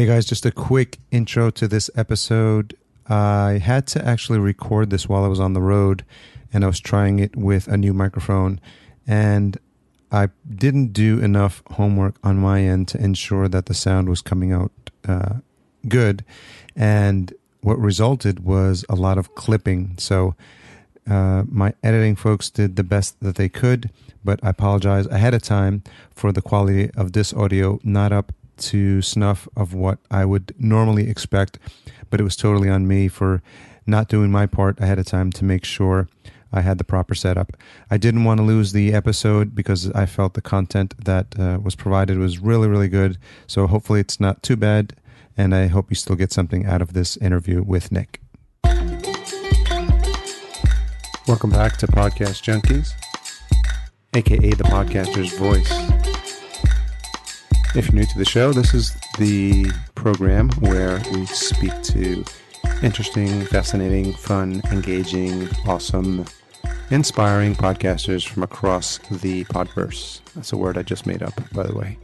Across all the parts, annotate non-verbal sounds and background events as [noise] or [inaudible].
Hey guys, just a quick intro to this episode. I had to actually record this while I was on the road and I was trying it with a new microphone and I didn't do enough homework on my end to ensure that the sound was coming out uh, good. And what resulted was a lot of clipping. So uh, my editing folks did the best that they could, but I apologize ahead of time for the quality of this audio not up to snuff of what I would normally expect, but it was totally on me for not doing my part ahead of time to make sure I had the proper setup. I didn't want to lose the episode because I felt the content that uh, was provided was really, really good. So hopefully it's not too bad, and I hope you still get something out of this interview with Nick. Welcome back to Podcast Junkies, aka the podcaster's voice. If you're new to the show, this is the program where we speak to interesting, fascinating, fun, engaging, awesome, inspiring podcasters from across the podverse. That's a word I just made up, by the way.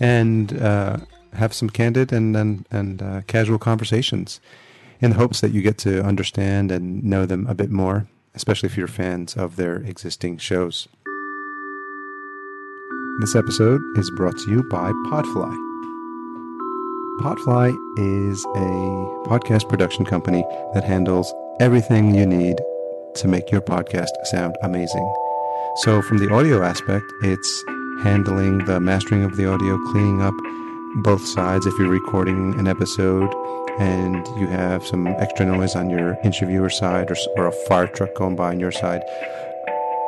And uh, have some candid and, and, and uh, casual conversations in the hopes that you get to understand and know them a bit more, especially if you're fans of their existing shows. This episode is brought to you by Podfly. Podfly is a podcast production company that handles everything you need to make your podcast sound amazing. So, from the audio aspect, it's handling the mastering of the audio, cleaning up both sides if you're recording an episode and you have some extra noise on your interviewer side or, or a fire truck going by on your side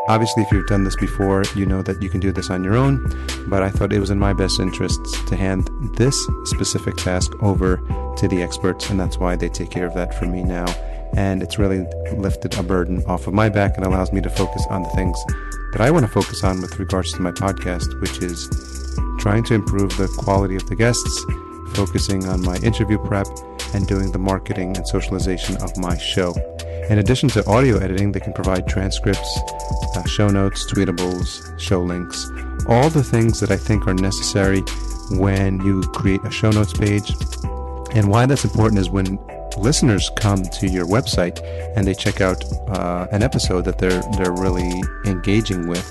Obviously, if you've done this before, you know that you can do this on your own, but I thought it was in my best interests to hand this specific task over to the experts, and that's why they take care of that for me now. And it's really lifted a burden off of my back and allows me to focus on the things that I want to focus on with regards to my podcast, which is trying to improve the quality of the guests, focusing on my interview prep, and doing the marketing and socialization of my show. In addition to audio editing, they can provide transcripts, uh, show notes, tweetables, show links, all the things that I think are necessary when you create a show notes page. And why that's important is when listeners come to your website and they check out uh, an episode that they're they're really engaging with.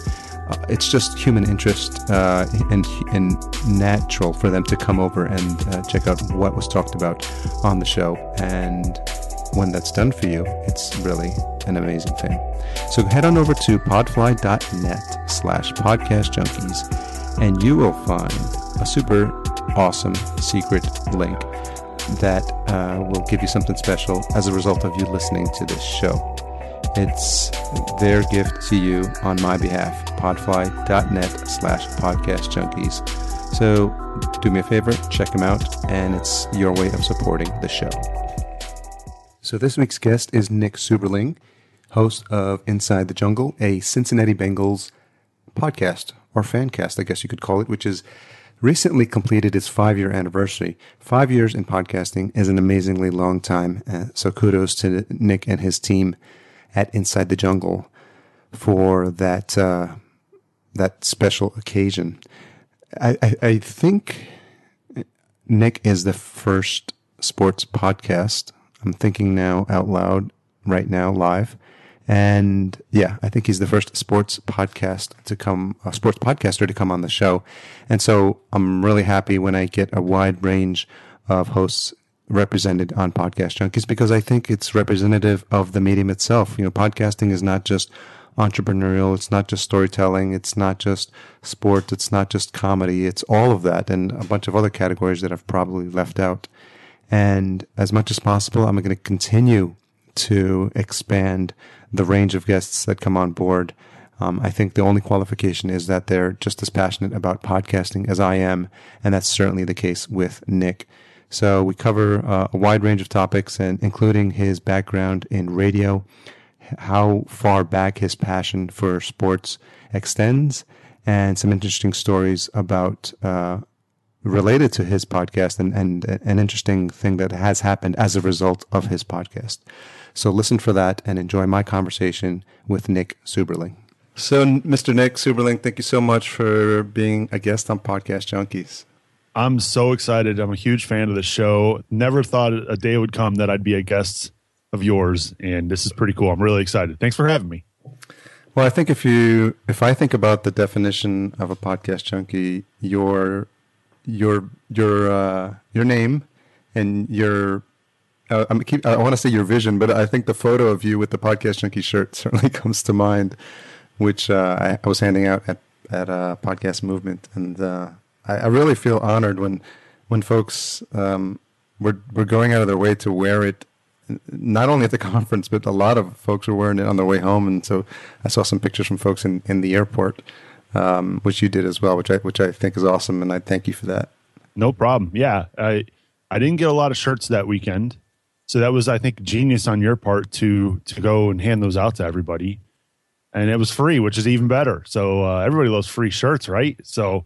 Uh, it's just human interest uh, and, and natural for them to come over and uh, check out what was talked about on the show. And when that's done for you, it's really an amazing thing. So head on over to podfly.net slash podcast junkies and you will find a super awesome secret link that uh, will give you something special as a result of you listening to this show. It's their gift to you on my behalf, podfly.net slash podcast junkies. So do me a favor, check them out, and it's your way of supporting the show. So this week's guest is Nick Suberling, host of Inside the Jungle, a Cincinnati Bengals podcast or fan cast, I guess you could call it, which has recently completed its five year anniversary. Five years in podcasting is an amazingly long time. Uh, so kudos to Nick and his team at Inside the Jungle for that uh, that special occasion. I, I, I think Nick is the first sports podcast I'm thinking now out loud right now live. And yeah, I think he's the first sports podcast to come, a sports podcaster to come on the show. And so I'm really happy when I get a wide range of hosts represented on Podcast Junkies because I think it's representative of the medium itself. You know, podcasting is not just entrepreneurial. It's not just storytelling. It's not just sport. It's not just comedy. It's all of that and a bunch of other categories that I've probably left out. And as much as possible, I'm going to continue to expand the range of guests that come on board. Um, I think the only qualification is that they're just as passionate about podcasting as I am, and that's certainly the case with Nick. So we cover uh, a wide range of topics, and including his background in radio, how far back his passion for sports extends, and some interesting stories about uh, related to his podcast and, and an interesting thing that has happened as a result of his podcast. So listen for that and enjoy my conversation with Nick Suberling. So, Mr. Nick Suberling, thank you so much for being a guest on Podcast Junkies. I'm so excited. I'm a huge fan of the show. Never thought a day would come that I'd be a guest of yours, and this is pretty cool. I'm really excited. Thanks for having me. Well, I think if you if I think about the definition of a podcast junkie, your your your uh, your name and your uh, I'm keep, I want to say your vision, but I think the photo of you with the podcast junkie shirt [laughs] certainly comes to mind, which uh, I, I, was handing out at at a podcast movement, and uh, I, I, really feel honored when when folks um, were were going out of their way to wear it. Not only at the [laughs] conference, but a lot of folks were wearing it on their way home, and so I saw some pictures from folks in, in the airport, um, which you did as well, which I which I think is awesome, and I thank you for that. No problem. Yeah, I I didn't get a lot of shirts that weekend, so that was I think genius on your part to to go and hand those out to everybody and it was free, which is even better. So uh, everybody loves free shirts, right? So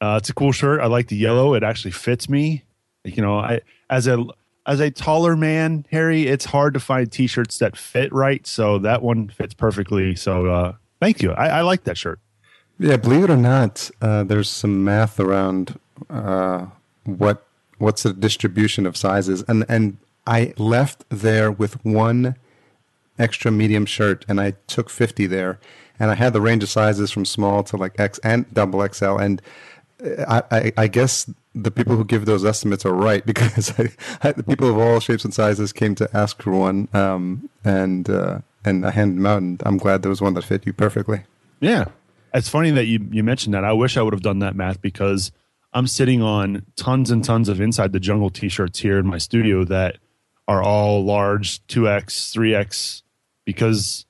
uh, it's a cool shirt. I like the yellow. It actually fits me. You know, I as a as a taller man, Harry, it's hard to find t-shirts that fit right. So that one fits perfectly. So uh, thank you. I, I like that shirt. Yeah, believe it or not, uh, there's some math around uh, what what's the distribution of sizes, and and I left there with one extra medium shirt, and I took 50 there. And I had the range of sizes from small to like X and double XL. And I, I, I guess the people who give those estimates are right [laughs] because I, I, the people of all shapes and sizes came to ask for one, um, and uh, and I handed them out, and I'm glad there was one that fit you perfectly. Yeah, it's funny that you you mentioned that. I wish I would have done that math because I'm sitting on tons and tons of inside the jungle t-shirts here in my studio that are all large, two X, three X, because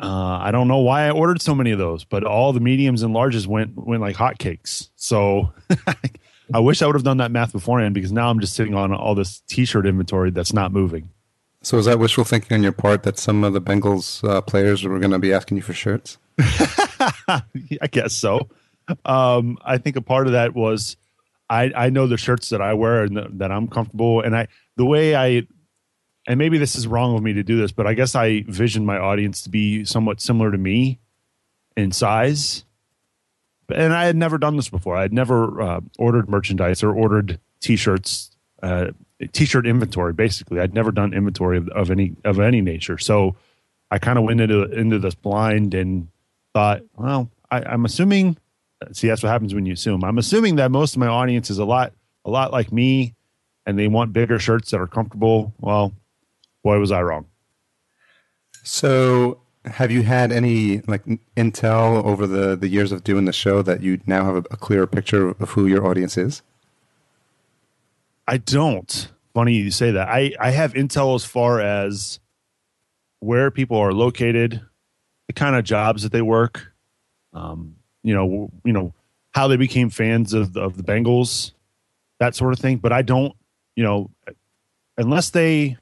uh, I don't know why I ordered so many of those, but all the mediums and larges went went like hotcakes. So [laughs] I wish I would have done that math beforehand because now I'm just sitting on all this T-shirt inventory that's not moving. So is that wishful thinking on your part that some of the Bengals uh, players were going to be asking you for shirts? [laughs] [laughs] I guess so. Um, I think a part of that was I I know the shirts that I wear and the, that I'm comfortable, and I the way I and maybe this is wrong of me to do this, but I guess I vision my audience to be somewhat similar to me in size. And I had never done this before. I had never uh, ordered merchandise or ordered t-shirts, uh, t-shirt inventory. Basically, I'd never done inventory of, of any of any nature. So I kind of went into into this blind and thought, well, I, I'm assuming. See, that's what happens when you assume. I'm assuming that most of my audience is a lot a lot like me, and they want bigger shirts that are comfortable. Well, boy, was I wrong. So, have you had any like intel over the the years of doing the show that you now have a, a clearer picture of who your audience is? I don't. Funny you say that. I I have intel as far as where people are located, the kind of jobs that they work, um, you know, you know how they became fans of of the Bengals, that sort of thing. But I don't, you know, unless they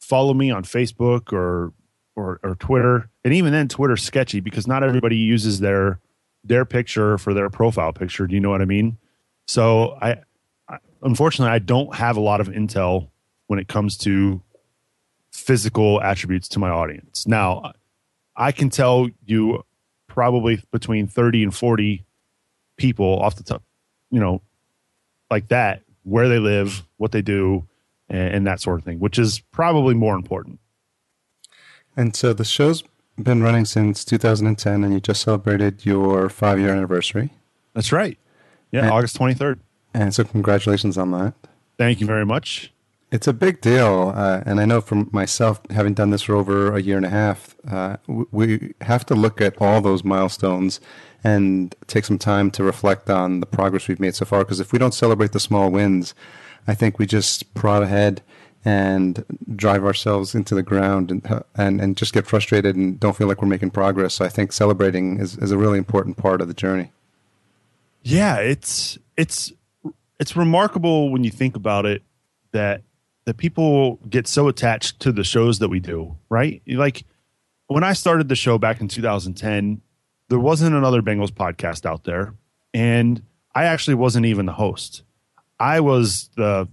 follow me on Facebook or or, or Twitter, and even then, Twitter's sketchy because not everybody uses their their picture for their profile picture. Do you know what I mean? So I, I unfortunately I don't have a lot of intel when it comes to physical attributes to my audience. Now, I can tell you probably between 30 and 40 people off the top, you know, like that, where they live, what they do, and, and that sort of thing, which is probably more important. And so the show's been running since 2010, and you just celebrated your five year anniversary. That's right. Yeah, and, August 23rd. And so, congratulations on that. Thank you very much. It's a big deal. Uh, and I know from myself, having done this for over a year and a half, uh, we have to look at all those milestones and take some time to reflect on the progress we've made so far. Because if we don't celebrate the small wins, I think we just prod ahead and drive ourselves into the ground and, and, and just get frustrated and don't feel like we're making progress. So I think celebrating is, is a really important part of the journey. Yeah, it's it's it's remarkable when you think about it that that people get so attached to the shows that we do, right? Like when I started the show back in 2010, there wasn't another Bengals podcast out there, and I actually wasn't even the host. I was the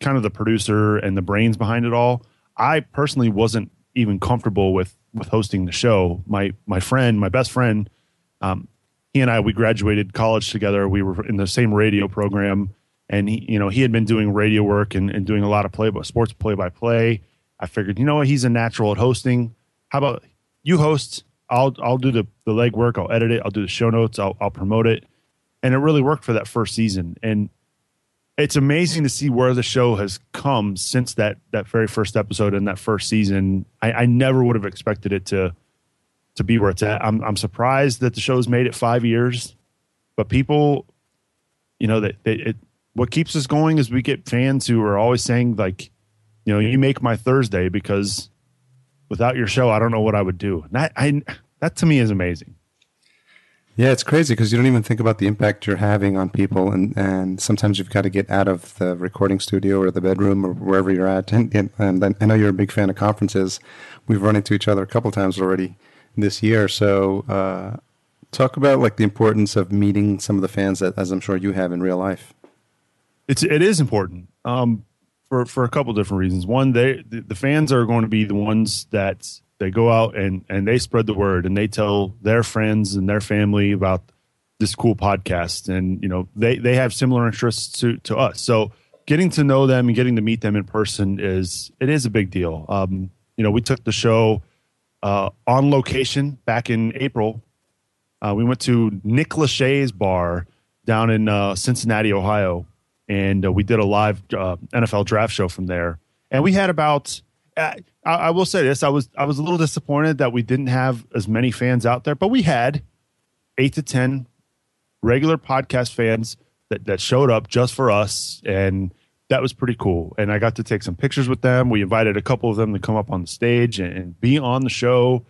kind of the producer and the brains behind it all. I personally wasn't even comfortable with with hosting the show. My my friend, my best friend, um, he and I we graduated college together. We were in the same radio program, and he, you know, he had been doing radio work and, and doing a lot of play sports play by play. I figured, you know what, he's a natural at hosting. How about you host? I'll I'll do the the legwork. I'll edit it. I'll do the show notes. I'll I'll promote it, and it really worked for that first season. And it's amazing to see where the show has come since that that very first episode and that first season. I, I never would have expected it to to be where it's at. I'm I'm surprised that the show's made it five years, but people, you know, that it, what keeps us going is we get fans who are always saying like, you know, you make my Thursday because without your show, I don't know what I would do. That I that to me is amazing. Yeah, it's crazy because you don't even think about the impact you're having on people, and, and sometimes you've got to get out of the recording studio or the bedroom or wherever you're at. And, and, and I know you're a big fan of conferences. We've run into each other a couple times already this year. So, uh, talk about like the importance of meeting some of the fans that, as I'm sure you have in real life. It's it is important. Um, for for a couple different reasons. One, they the, the fans are going to be the ones that they go out and and they spread the word and they tell their friends and their family about this cool podcast and you know they they have similar interests to to us. So getting to know them and getting to meet them in person is it is a big deal. Um, you know, we took the show uh, on location back in April. Uh, we went to Nick Lachey's bar down in uh, Cincinnati, Ohio, and uh, we did a live uh, NFL draft show from there. And we had about, uh, I, I, will say this, I was I was a little disappointed that we didn't have as many fans out there, but we had eight to ten regular podcast fans that that showed up just for us, and that was pretty cool. And I got to take some pictures with them. We invited a couple of them to come up on the stage and, and be on the show.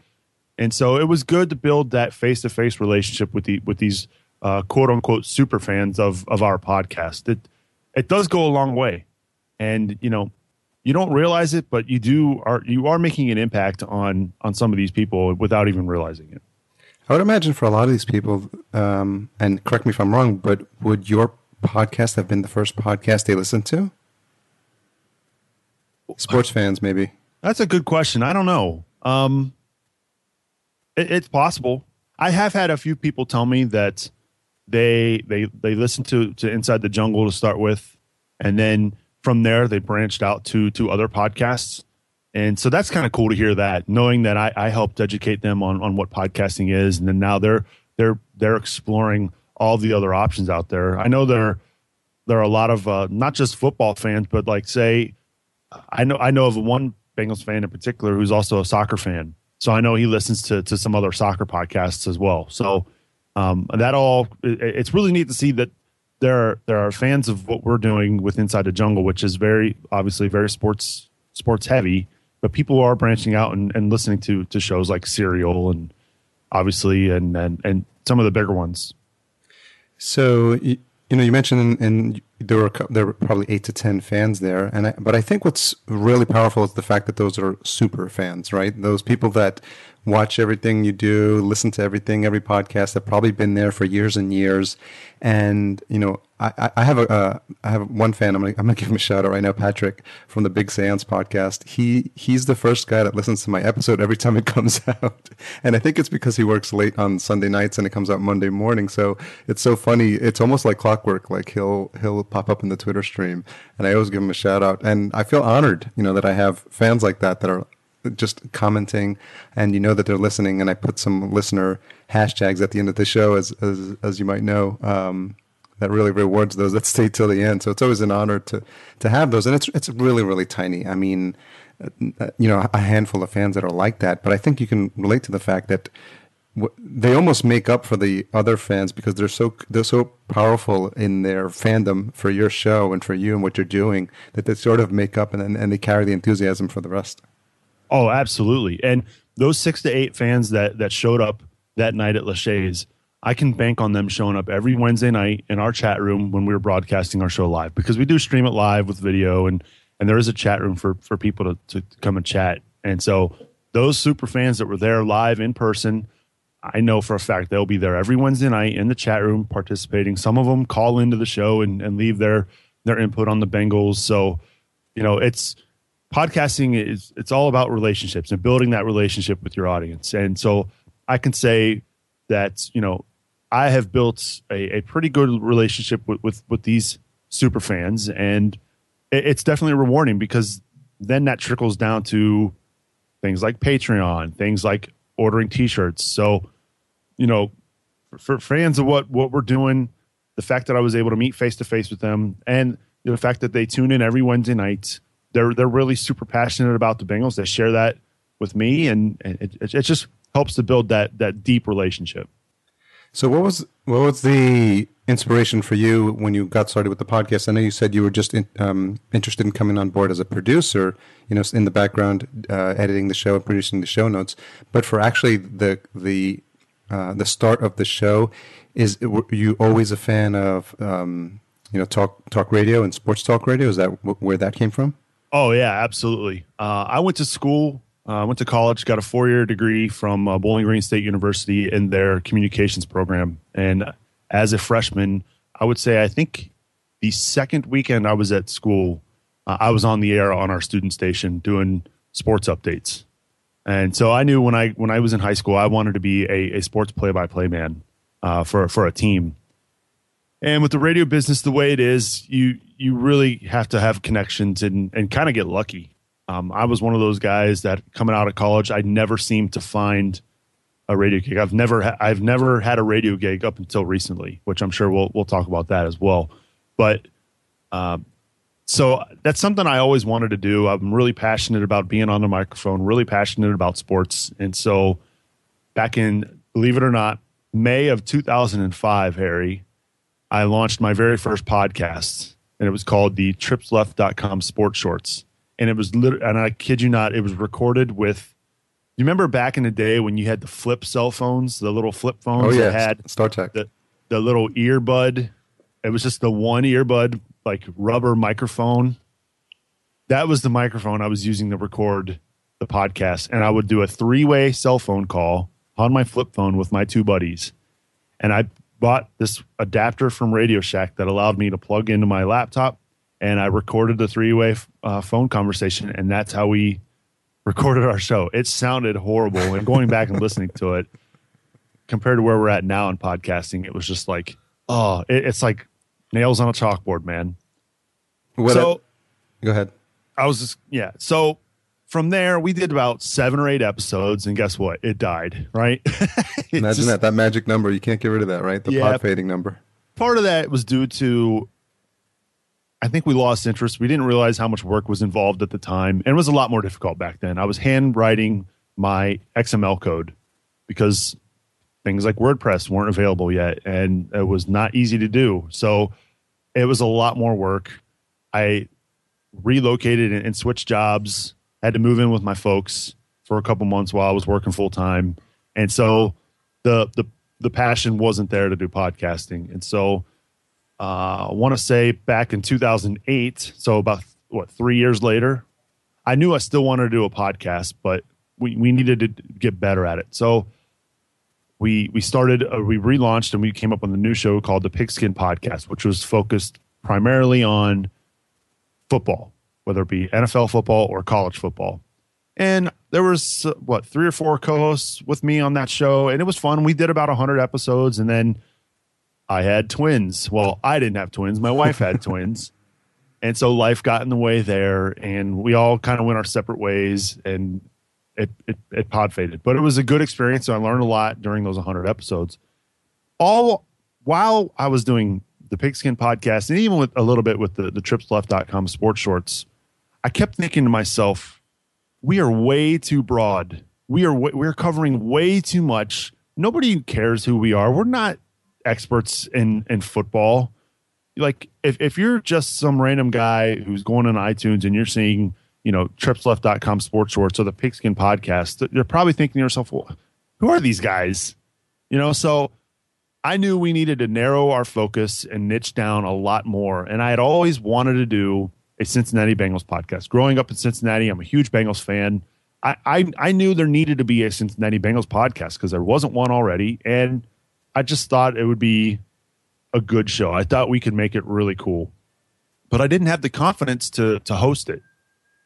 And so it was good to build that face to face relationship with the with these uh, quote unquote super fans of of our podcast. It it does go a long way. And, you know, you don't realize it, but you do are you are making an impact on on some of these people without even realizing it. I would imagine for a lot of these people, um, and correct me if I'm wrong, but would your podcast have been the first podcast they listened to? Sports fans, maybe. That's a good question. I don't know. Um, it, it's possible. I have had a few people tell me that they they they listened to to Inside the Jungle to start with, and then from there they branched out to to other podcasts. And so that's kind of cool to hear that, knowing that I, I helped educate them on on what podcasting is, and then now they're they're they're exploring all the other options out there. I know there there are a lot of uh, not just football fans, but like say, I know I know of one Bengals fan in particular who's also a soccer fan. So I know he listens to to some other soccer podcasts as well. So um, that all it, it's really neat to see that there are there are fans of what we're doing with Inside the Jungle, which is very obviously very sports sports heavy, but people are branching out and, and listening to to shows like Serial and obviously and and and some of the bigger ones. So you, you know, you mentioned and there were there were probably eight to ten fans there, and I, but I think what's really powerful is the fact that those are super fans, right? Those people that watch everything you do, listen to everything, every podcast. I've probably been there for years and years. And, you know, I, I have a uh, I have one fan. I'm gonna I'm gonna give him a shout out right now, Patrick from the Big Seance podcast. He he's the first guy that listens to my episode every time it [laughs] comes out, and I think it's because he works late on Sunday nights and it comes out Monday morning. So it's so funny. It's almost like clockwork. Like he'll he'll pop up in the Twitter stream, and I always give him a shout out. And I feel honored, you know, that I have fans like that that are just commenting and you know that they're listening and i put some listener hashtags at the end of the show as as, as you might know um, that really rewards those that stay till the end so it's always an honor to to have those and it's it's really really tiny i mean uh, you know a handful of fans that are like that but i think you can relate to the fact that they almost make up for the other fans because they're so they're so powerful in their fandom for your show and for you and what you're doing that they sort of make up and and they carry the enthusiasm for the rest. Oh, absolutely. And those six to eight fans that that showed up that night at Lachey's, I can bank on them showing up every Wednesday night in our chat room when we were broadcasting our show live because we do stream it live with video and and there is a chat room for for people to, to come and chat. And so those super fans that were there live in person, I know for a fact they'll be there every Wednesday night in the chat room participating. Some of them call into the show and, and leave their their input on the Bengals. So, you know, it's podcasting is it's all about relationships and building that relationship with your audience. And so I can say that, you know, I have built a, a pretty good relationship with, with, with these super fans, and it, it's definitely rewarding because then that trickles down to things like Patreon, things like ordering T-shirts. So, you know, for, for fans of what what we're doing, the fact that I was able to meet face to face with them, and the fact that they tune in every Wednesday night, they're they're really super passionate about the Bengals. They share that with me, and, and it, it just helps to build that that deep relationship. So what was what was the inspiration for you when you got started with the podcast? I know you said you were just in, um, interested in coming on board as a producer, you know, in the background, uh, editing the show and producing the show notes. But for actually the the uh, the start of the show, is were you always a fan of um, you know talk talk radio and sports talk radio? Is that where that came from? Oh yeah, absolutely. Uh, I went to school I uh, went to college, got a four year degree from uh, Bowling Green State University in their communications program. And as a freshman, I would say I think the second weekend I was at school, uh, I was on the air on our student station doing sports updates. And so I knew when I when I was in high school, I wanted to be a, a sports play by play man uh, for for a team. And with the radio business the way it is, you you really have to have connections and and kind of get lucky. Um, I was one of those guys that coming out of college, I never seemed to find a radio gig. I've never ha- I've never had a radio gig up until recently, which I'm sure we'll we'll talk about that as well. But um, so that's something I always wanted to do. I'm really passionate about being on the microphone, really passionate about sports, and so back in believe it or not, May of 2005, Harry, I launched my very first podcast, and it was called the TripsLeft.com Sports Shorts and it was literally, and I kid you not, it was recorded with. You remember back in the day when you had the flip cell phones, the little flip phones oh, yeah. that had StarTAC, the the little earbud. It was just the one earbud, like rubber microphone. That was the microphone I was using to record the podcast, and I would do a three way cell phone call on my flip phone with my two buddies, and I bought this adapter from Radio Shack that allowed me to plug into my laptop and I recorded the three way uh, phone conversation, and that's how we recorded our show. It sounded horrible, and going back and listening to it, compared to where we're at now in podcasting, it was just like, oh, it, it's like nails on a chalkboard, man. What so, go ahead. I was just yeah. So from there, we did about seven or eight episodes, and guess what? It died. Right? [laughs] Imagine just, that that magic number. You can't get rid of that, right? The yeah, pod fading number. Part of that was due to I think we lost interest. We didn't realize how much work was involved at the time, and it was a lot more difficult back then. I was handwriting my XML code because things like WordPress weren't available yet, and it was not easy to do. So it was a lot more work. I relocated and switched jobs. Had to move in with my folks for a couple months while I was working full time, and so the the the passion wasn't there to do podcasting, and so uh, I want to say back in 2008, so about what three years later, I knew I still wanted to do a podcast, but we, we needed to get better at it. So we we started, uh, we relaunched, and we came up with a new show called the Pigskin Podcast, which was focused primarily on football, whether it be NFL football or college football. And there was what three or four co-hosts with me on that show, and it was fun. We did about hundred episodes, and then I had twins. Well, I didn't have twins. My wife had [laughs] twins. And so life got in the way there and we all kind of went our separate ways and it, it, it pod faded. But it was a good experience. So I learned a lot during those 100 episodes. All while I was doing the Pigskin podcast and even with a little bit with the, the tripsleft.com sports shorts, I kept thinking to myself, we are way too broad. We are we're covering way too much. Nobody cares who we are. We're not experts in in football. Like if if you're just some random guy who's going on iTunes and you're seeing you know tripsleft.com sports shorts or the pigskin podcast you're probably thinking to yourself well, who are these guys you know so i knew we needed to narrow our focus and niche down a lot more and i had always wanted to do a cincinnati bengals podcast growing up in cincinnati i'm a huge bengals fan i i, I knew there needed to be a cincinnati bengals podcast because there wasn't one already and I just thought it would be a good show. I thought we could make it really cool, but I didn't have the confidence to to host it.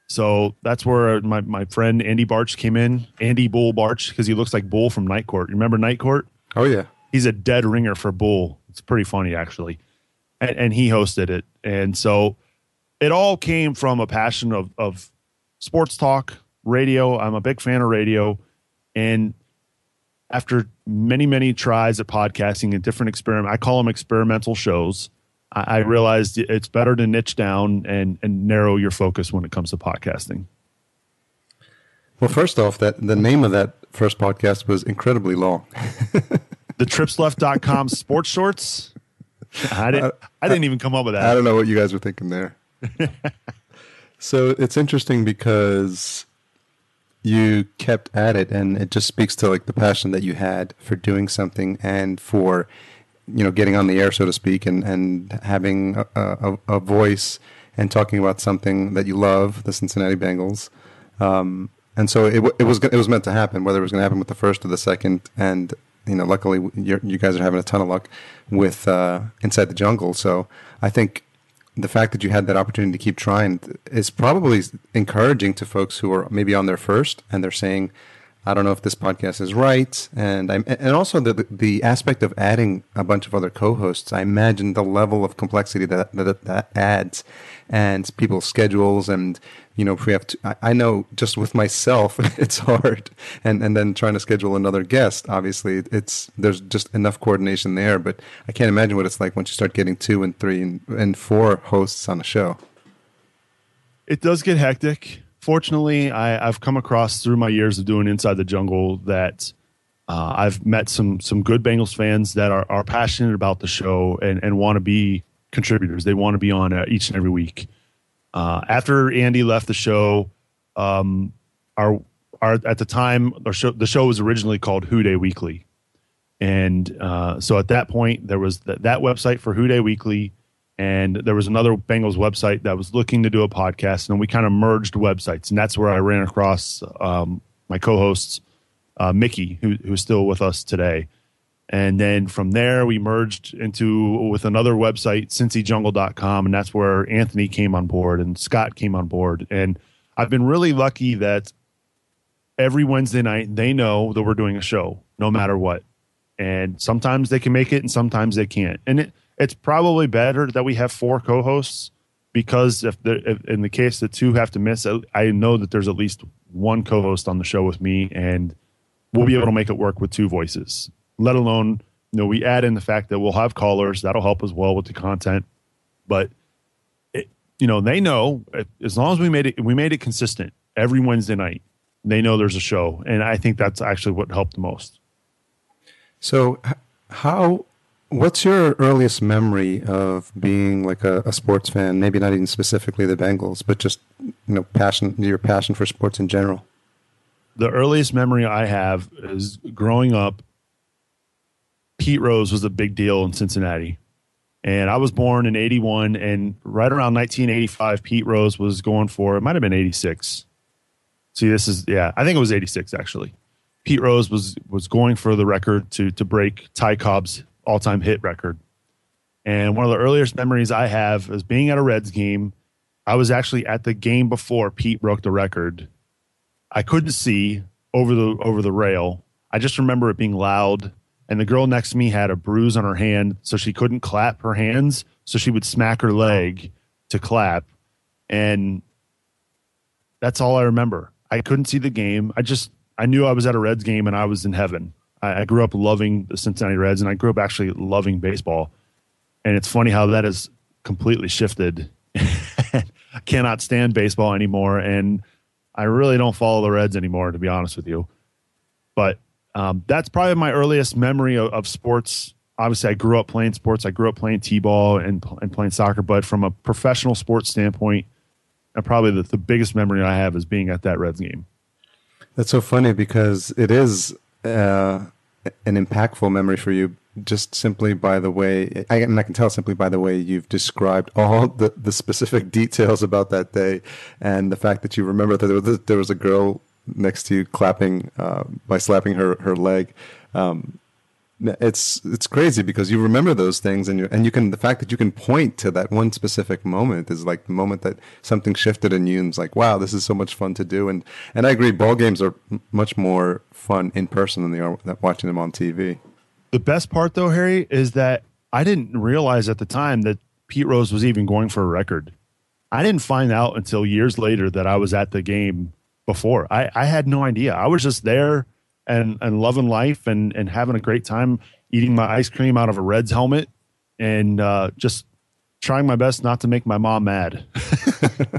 So that's where my, my friend Andy Barch came in, Andy Bull Barch, because he looks like Bull from Night Court. You remember Night Court? Oh yeah, he's a dead ringer for Bull. It's pretty funny actually, and, and he hosted it, and so it all came from a passion of of sports talk, radio. I'm a big fan of radio, and after many many tries at podcasting and different experiment, I call them experimental shows. I, I realized it's better to niche down and and narrow your focus when it comes to podcasting. Well, first off, that the name of that first podcast was incredibly long. [laughs] the tripsleft.com sports shorts. I didn't uh, I didn't even come up with that. I don't know what you guys were thinking there. [laughs] so it's interesting because you kept at it and it just speaks to like the passion that you had for doing something and for you know getting on the air so to speak and and having a, a, a voice and talking about something that you love the Cincinnati Bengals. Um, and so it, it was it was meant to happen whether it was going to happen with the first or the second and you know luckily you guys are having a ton of luck with uh, inside the jungle. So I think the fact that you had that opportunity to keep trying is probably encouraging to folks who are maybe on their first and they're saying, I don't know if this podcast is right, and I and also the the aspect of adding a bunch of other co-hosts. I imagine the level of complexity that that, that adds, and people's schedules, and you know, if we have to, I, I know just with myself, [laughs] it's hard, and and then trying to schedule another guest. Obviously, it's there's just enough coordination there, but I can't imagine what it's like once you start getting two and three and, and four hosts on a show. It does get hectic fortunately, I, I've come across through my years of doing Inside the Jungle that uh, I've met some some good Bengals fans that are, are passionate about the show and, and want to be contributors. They want to be on uh, each and every week. Uh, after Andy left the show, um, our our at the time our show, the show was originally called Who Dey Weekly, and uh, so at that point there was th- that website for Who Dey Weekly and there was another Bengals website that was looking to do a podcast, and we kind of merged websites, and that's where I ran across um, my co-hosts, uh, Mickey, who, who's still with us today, and then from there we merged into with another website, CincyJungle.com, and that's where Anthony came on board and Scott came on board, and I've been really lucky that every Wednesday night they know that we're doing a show, no matter what, and sometimes they can make it, and sometimes they can't, and it it's probably better that we have four co-hosts because if, the, if in the case that two have to miss, I know that there's at least one co-host on the show with me, and we'll be able to make it work with two voices. Let alone, you know, we add in the fact that we'll have callers that'll help as well with the content. But it, you know, they know eh, as long as we made it, we made it consistent every Wednesday night. They know there's a show, and I think that's actually what helped the most. So, how What's your earliest memory of being like a, a, sports fan? Maybe not even specifically the Bengals, but just you know, passion your passion for sports in general. The earliest memory I have is growing up. Pete Rose was a big deal in Cincinnati, and I was born in '81, and right around 1985, Pete Rose was going for it. Might have been '86. See, this is yeah, I think it was '86 actually. Pete Rose was was going for the record to to break Ty Cobb's all time hit record. And one of the earliest memories I have is being at a Reds game. I was actually at the game before Pete broke the record. I couldn't see over the over the rail. I just remember it being loud and the girl next to me had a bruise on her hand so she couldn't clap her hands so she would smack her leg to clap and that's all I remember. I couldn't see the game. I just I knew I was at a Reds game and I was in heaven. I, I grew up loving the Cincinnati Reds, and I grew up actually loving baseball. And it's funny how that has completely shifted. [laughs] I cannot stand baseball anymore, and I really don't follow the Reds anymore, to be honest with you. But um, that's probably my earliest memory of, of, sports. Obviously, I grew up playing sports. I grew up playing t-ball and, and playing soccer. But from a professional sports standpoint, and probably the, the biggest memory I have is being at that Reds game. That's so funny because it is uh, an impactful memory for you just simply by the way I, and I can tell simply by the way you've described all the, the specific [laughs] details about that day and the fact that you remember that there was, there was a girl next to you clapping uh, by slapping her her leg um, it's it's crazy because you remember those things and you and you can the fact that you can point to that one specific moment is like the moment that something shifted in you and it's like wow this is so much fun to do and and I agree ball games are much more fun in person than they are watching them on TV. The best part, though, Harry, is that I didn't realize at the time that Pete Rose was even going for a record. I didn't find out until years later that I was at the game before. I, I had no idea. I was just there and, and loving life and, and having a great time eating my ice cream out of a Reds helmet and uh, just trying my best not to make my mom mad.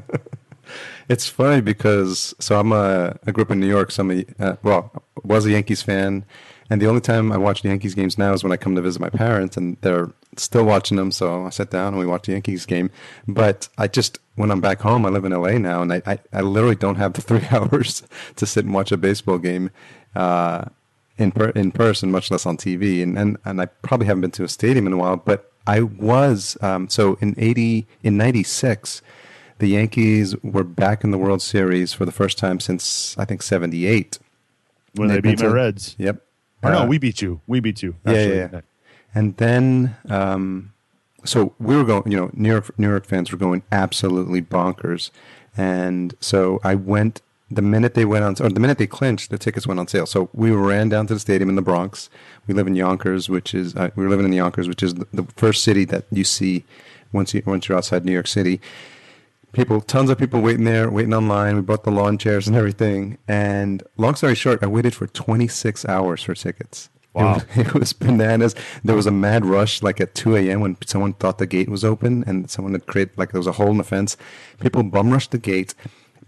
[laughs] it's funny because so I'm a I grew up in New York. So I'm a uh, well was a Yankees fan, and the only time I watch the Yankees games now is when I come to visit my parents, and they're still watching them. So I sit down and we watch the Yankees game. But I just when I'm back home, I live in LA now, and I I, I literally don't have the [laughs] three hours to sit and watch a baseball game. Uh, in per, in person, much less on TV, and, and and I probably haven't been to a stadium in a while. But I was um, so in eighty in ninety six, the Yankees were back in the World Series for the first time since I think seventy eight. When they, they beat the Reds. Yep. Or no, uh, we beat you. We beat you. Yeah, yeah, yeah. And then, um, so we were going. You know, New York New York fans were going absolutely bonkers, and so I went the minute they went on, or the minute they clinched, the tickets went on sale. So we ran down to the stadium in the Bronx. We live in Yonkers, which is uh, we were living in Yonkers, which is the, the, first city that you see once you once you're outside New York City. People, tons of people waiting there, waiting online. We brought the lawn chairs and everything. And long story short, I waited for 26 hours for tickets. Wow. It, was, [laughs] it was bananas. There was a mad rush like at 2 a.m. when someone thought the gate was open and someone had created, like there was a hole in the fence. People bum rushed the gate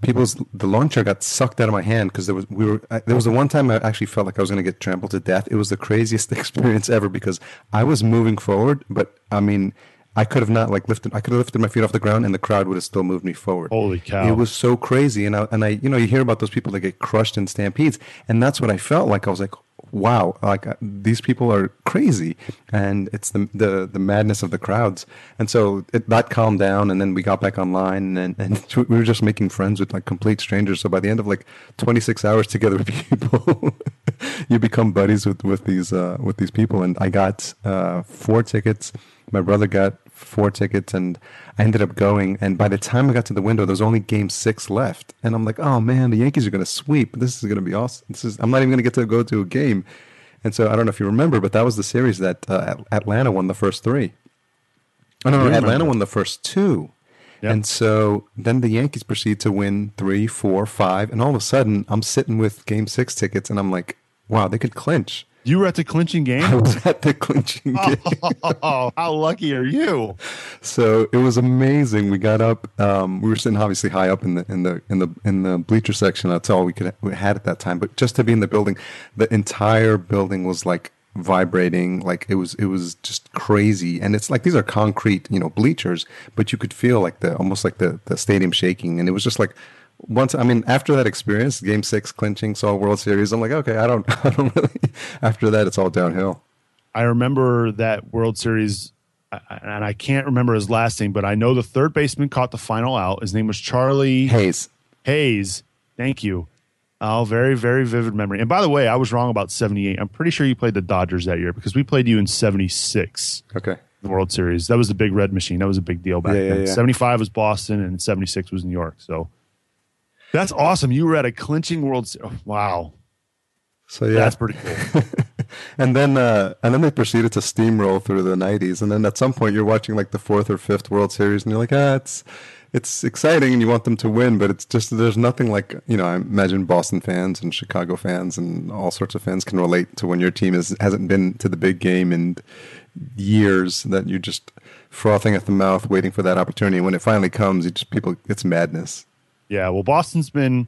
people's the lawn chair got sucked out of my hand because there was we were I, there was the one time I actually felt like I was going to get trampled to death. It was the craziest [laughs] experience ever because I was moving forward, but I mean. I could have not like lifted. I could have lifted my feet off the ground, and the crowd would have still moved me forward. Holy cow! It was so crazy, and I and I, you know, you hear about those people that get crushed in stampedes, and that's what I felt like. I was like, wow, like uh, these people are crazy, and it's the the, the madness of the crowds. And so it, that calmed down, and then we got back online, and, and [laughs] we were just making friends with like complete strangers. So by the end of like 26 hours together with [laughs] people, you become buddies with with these uh, with these people. And I got uh, four tickets. My brother got four tickets and I ended up going. And by the time I got to the window, there was only game six left. And I'm like, oh man, the Yankees are going to sweep. This is going to be awesome. This is, I'm not even going to get to go to a game. And so I don't know if you remember, but that was the series that uh, Atlanta won the first three. Oh, no, no, Atlanta won the first two. Yep. And so then the Yankees proceed to win three, four, five. And all of a sudden, I'm sitting with game six tickets and I'm like, wow, they could clinch. You were at the clinching game? I was at the clinching game. Oh, [laughs] how lucky are you? So it was amazing. We got up. Um, we were sitting obviously high up in the in the in the in the bleacher section. That's all we could we had at that time. But just to be in the building, the entire building was like vibrating like it was it was just crazy and it's like these are concrete you know bleachers but you could feel like the almost like the the stadium shaking and it was just like once I mean after that experience, Game Six clinching, saw World Series. I'm like, okay, I don't, [laughs] I don't really. After that, it's all downhill. I remember that World Series, and I can't remember his last name, but I know the third baseman caught the final out. His name was Charlie Hayes. Hayes, thank you. Oh, very, very vivid memory. And by the way, I was wrong about 78. I'm pretty sure you played the Dodgers that year because we played you in 76. Okay. The World Series. That was the big red machine. That was a big deal back yeah, then. Yeah, yeah. 75 was Boston and 76 was New York. So that's awesome. You were at a clinching World Series. Oh, wow. So yeah, that's pretty cool. [laughs] and then uh, and then they proceeded to steamroll through the '90s, and then at some point you're watching like the fourth or fifth World Series, and you're like, ah, it's it's exciting, and you want them to win, but it's just there's nothing like you know. I imagine Boston fans and Chicago fans and all sorts of fans can relate to when your team is hasn't been to the big game in years that you're just frothing at the mouth, waiting for that opportunity. When it finally comes, you just people it's madness. Yeah, well, Boston's been,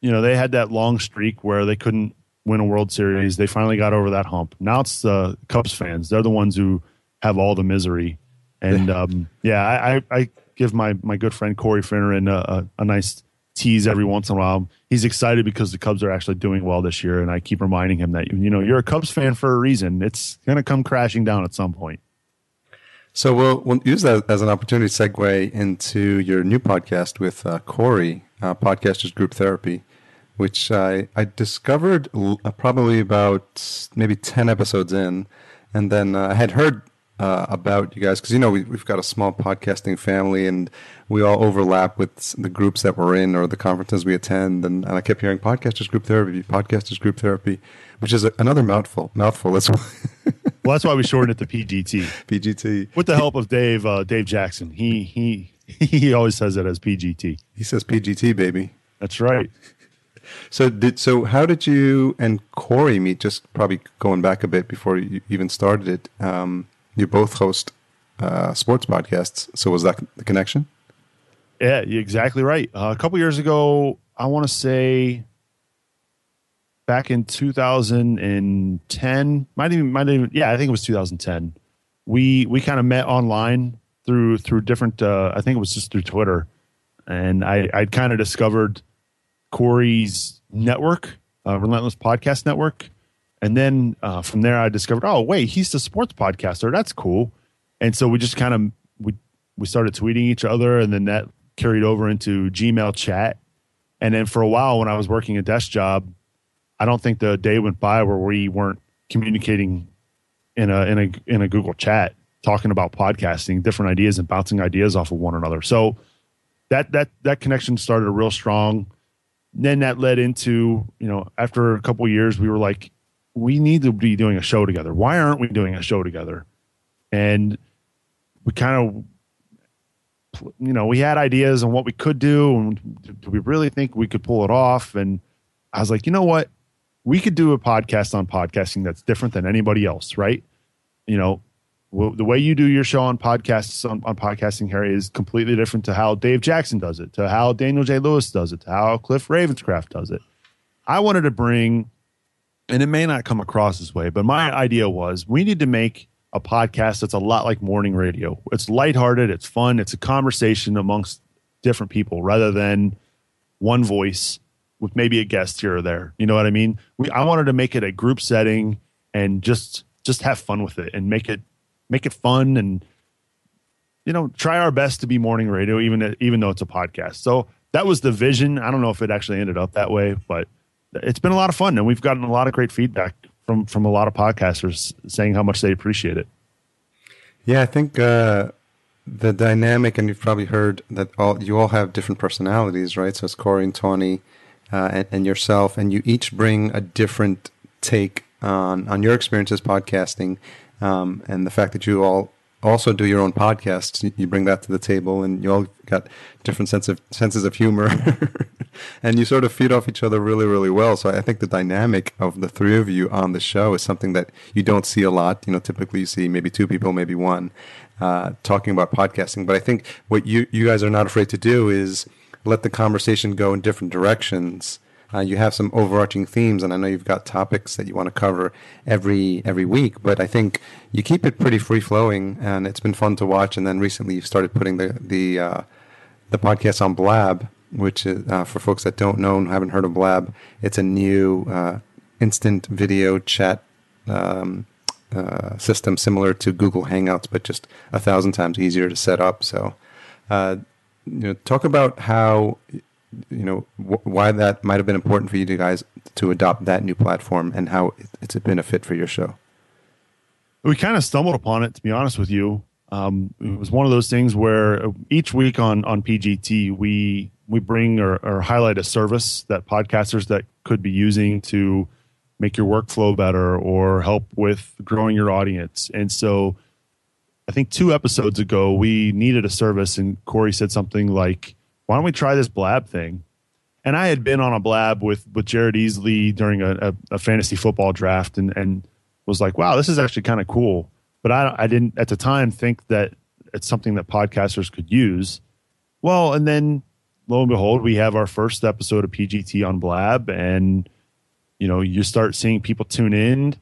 you know, they had that long streak where they couldn't win a World Series. They finally got over that hump. Now it's the Cubs fans; they're the ones who have all the misery. And [laughs] um, yeah, I, I, give my my good friend Corey Finneran a, a, a nice tease every once in a while. He's excited because the Cubs are actually doing well this year, and I keep reminding him that you know you're a Cubs fan for a reason. It's going to come crashing down at some point. So we'll, we'll use that as an opportunity to segue into your new podcast with uh, Corey, uh, Podcasters Group Therapy, which I, I discovered l- uh, probably about maybe 10 episodes in. And then uh, I had heard uh, about you guys because, you know, we, we've got a small podcasting family and we all overlap with the groups that we're in or the conferences we attend. And, and I kept hearing Podcasters Group Therapy, Podcasters Group Therapy, which is a, another mouthful. Mouthful. [laughs] well, that's why we shortened it to PGT. PGT. With the help of Dave, uh, Dave Jackson. He he [laughs] he always says it as PGT. He says PGT, baby. That's right. So did so? How did you and Corey meet? Just probably going back a bit before you even started it. Um, you both host uh, sports podcasts. So was that the connection? Yeah, you're exactly right. Uh, a couple years ago, I want to say back in 2010, might even might even yeah, I think it was 2010. We we kind of met online through through different. Uh, I think it was just through Twitter, and I I'd kind of discovered Corey's network, uh, Relentless Podcast Network, and then uh, from there I discovered, oh wait, he's the sports podcaster. That's cool. And so we just kind of we we started tweeting each other, and then that carried over into Gmail chat. And then for a while, when I was working a desk job, I don't think the day went by where we weren't communicating in a in a in a Google chat, talking about podcasting, different ideas, and bouncing ideas off of one another. So that that that connection started real strong. Then that led into you know after a couple years, we were like, we need to be doing a show together. Why aren't we doing a show together? And we kind of, you know, we had ideas on what we could do, and do we really think we could pull it off? And I was like, you know what, we could do a podcast on podcasting that's different than anybody else, right? You know, the way you do your show on podcasts on, on, podcasting here is completely different to how Dave Jackson does it, to how Daniel J. Lewis does it, to how Cliff Ravenscraft does it. I wanted to bring, and it may not come across this way, but my idea was we need to make a podcast that's a lot like morning radio. It's lighthearted, it's fun, it's a conversation amongst different people rather than one voice with maybe a guest here or there. You know what I mean? We I wanted to make it a group setting and just just have fun with it and make it make it fun and you know try our best to be morning radio even even though it's a podcast. So that was the vision. I don't know if it actually ended up that way, but it's been a lot of fun and we've gotten a lot of great feedback from from a lot of podcasters saying how much they appreciate it. Yeah, I think uh, the dynamic, and you've probably heard that all you all have different personalities, right? So it's Corey and Tony, uh, and, and, yourself, and you each bring a different take on on your experiences podcasting, um, and the fact that you all also do your own podcasts. You bring that to the table, and you all got different sense of senses of humor, [laughs] and you sort of feed off each other really, really well. So I think the dynamic of the three of you on the show is something that you don't see a lot. You know, typically you see maybe two people, maybe one, uh, talking about podcasting. But I think what you you guys are not afraid to do is let the conversation go in different directions uh, you have some overarching themes, and I know you've got topics that you want to cover every every week. But I think you keep it pretty free flowing, and it's been fun to watch. And then recently, you've started putting the the uh, the podcast on Blab, which is uh, for folks that don't know and haven't heard of Blab. It's a new uh, instant video chat. Um, uh, system similar to Google Hangouts, but just a thousand times easier to set up. So, uh, you know, talk about how you know wh- why that might have been important for you guys to adopt that new platform and how it's been a fit for your show. We kind of stumbled upon it, to be honest with you. Um, it was one of those things where each week on on PGT we we bring or, or highlight a service that podcasters that could be using to make your workflow better or help with growing your audience. And so I think two episodes ago, we needed a service, and Corey said something like, why don't we try this blab thing? And I had been on a blab with with Jared Easley during a, a, a fantasy football draft, and and was like, wow, this is actually kind of cool. But I I didn't at the time think that it's something that podcasters could use. Well, and then lo and behold, we have our first episode of PGT on Blab, and you know you start seeing people tune in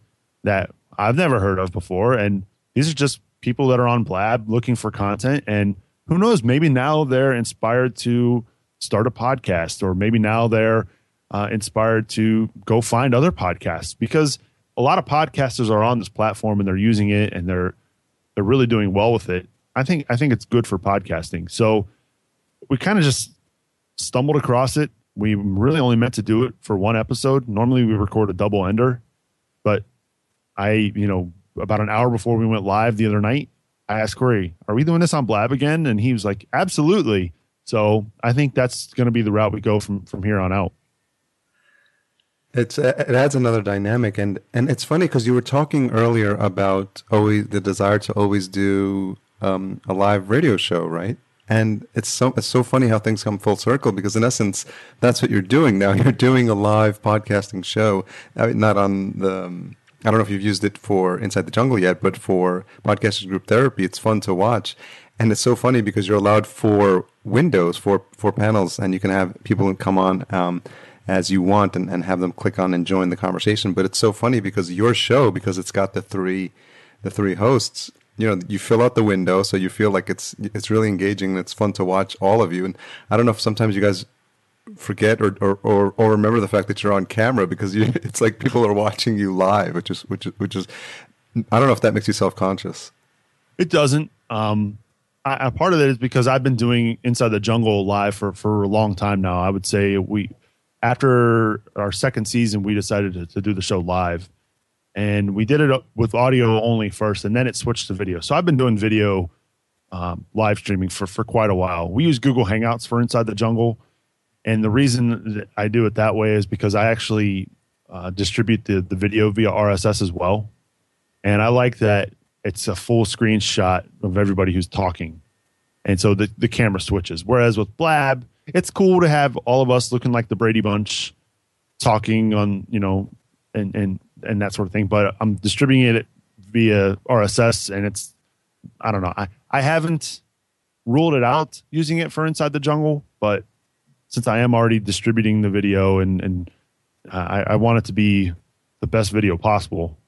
that I've never heard of before, and these are just people that are on Blab looking for content and who knows? Maybe now they're inspired to start a podcast, or maybe now they're uh, inspired to go find other podcasts because a lot of podcasters are on this platform and they're using it and they're they're really doing well with it. I think I think it's good for podcasting. So we kind of just stumbled across it. We really only meant to do it for one episode. Normally we record a double ender, but I, you know, about an hour before we went live the other night, I asked Corey, "Are we doing this on Blab again?" And he was like, "Absolutely." So I think that's going to be the route we go from from here on out. It's it adds another dynamic, and and it's funny because you were talking earlier about always the desire to always do um, a live radio show, right? And it's so it's so funny how things come full circle because in essence that's what you're doing now. [laughs] You're doing a live podcasting show, not on the. Um, I don't know if you've used it for Inside the Jungle yet, but for Podcasters Group Therapy, it's fun to watch. And it's so funny because you're allowed four windows, four four panels, and you can have people come on um, as you want and, and have them click on and join the conversation. But it's so funny because your show, because it's got the three the three hosts, you know, you fill out the window, so you feel like it's it's really engaging and it's fun to watch all of you. And I don't know if sometimes you guys forget or, or, or, or remember the fact that you're on camera because you, [laughs] it's like people are watching you live, which is which is which is I don't know if that makes you self conscious. It doesn't. Um, part of it is because I've been doing Inside the Jungle live for for a long time now. I would say we after our second season we decided to, to do the show live, and we did it with audio only first, and then it switched to video. So I've been doing video um, live streaming for for quite a while. We use Google Hangouts for Inside the Jungle and the reason that I do it that way is because I actually uh, distribute the, the video via RSS as well. And I like that it's a full screenshot of everybody who's talking. And so the, the camera switches. Whereas with Blab, it's cool to have all of us looking like the Brady Bunch talking on, you know, and, and, and that sort of thing. But I'm distributing it via RSS and it's, I don't know. I, I haven't ruled it out using it for Inside the Jungle, but since I am already distributing the video and and uh, I, I, want it to be the best video possible.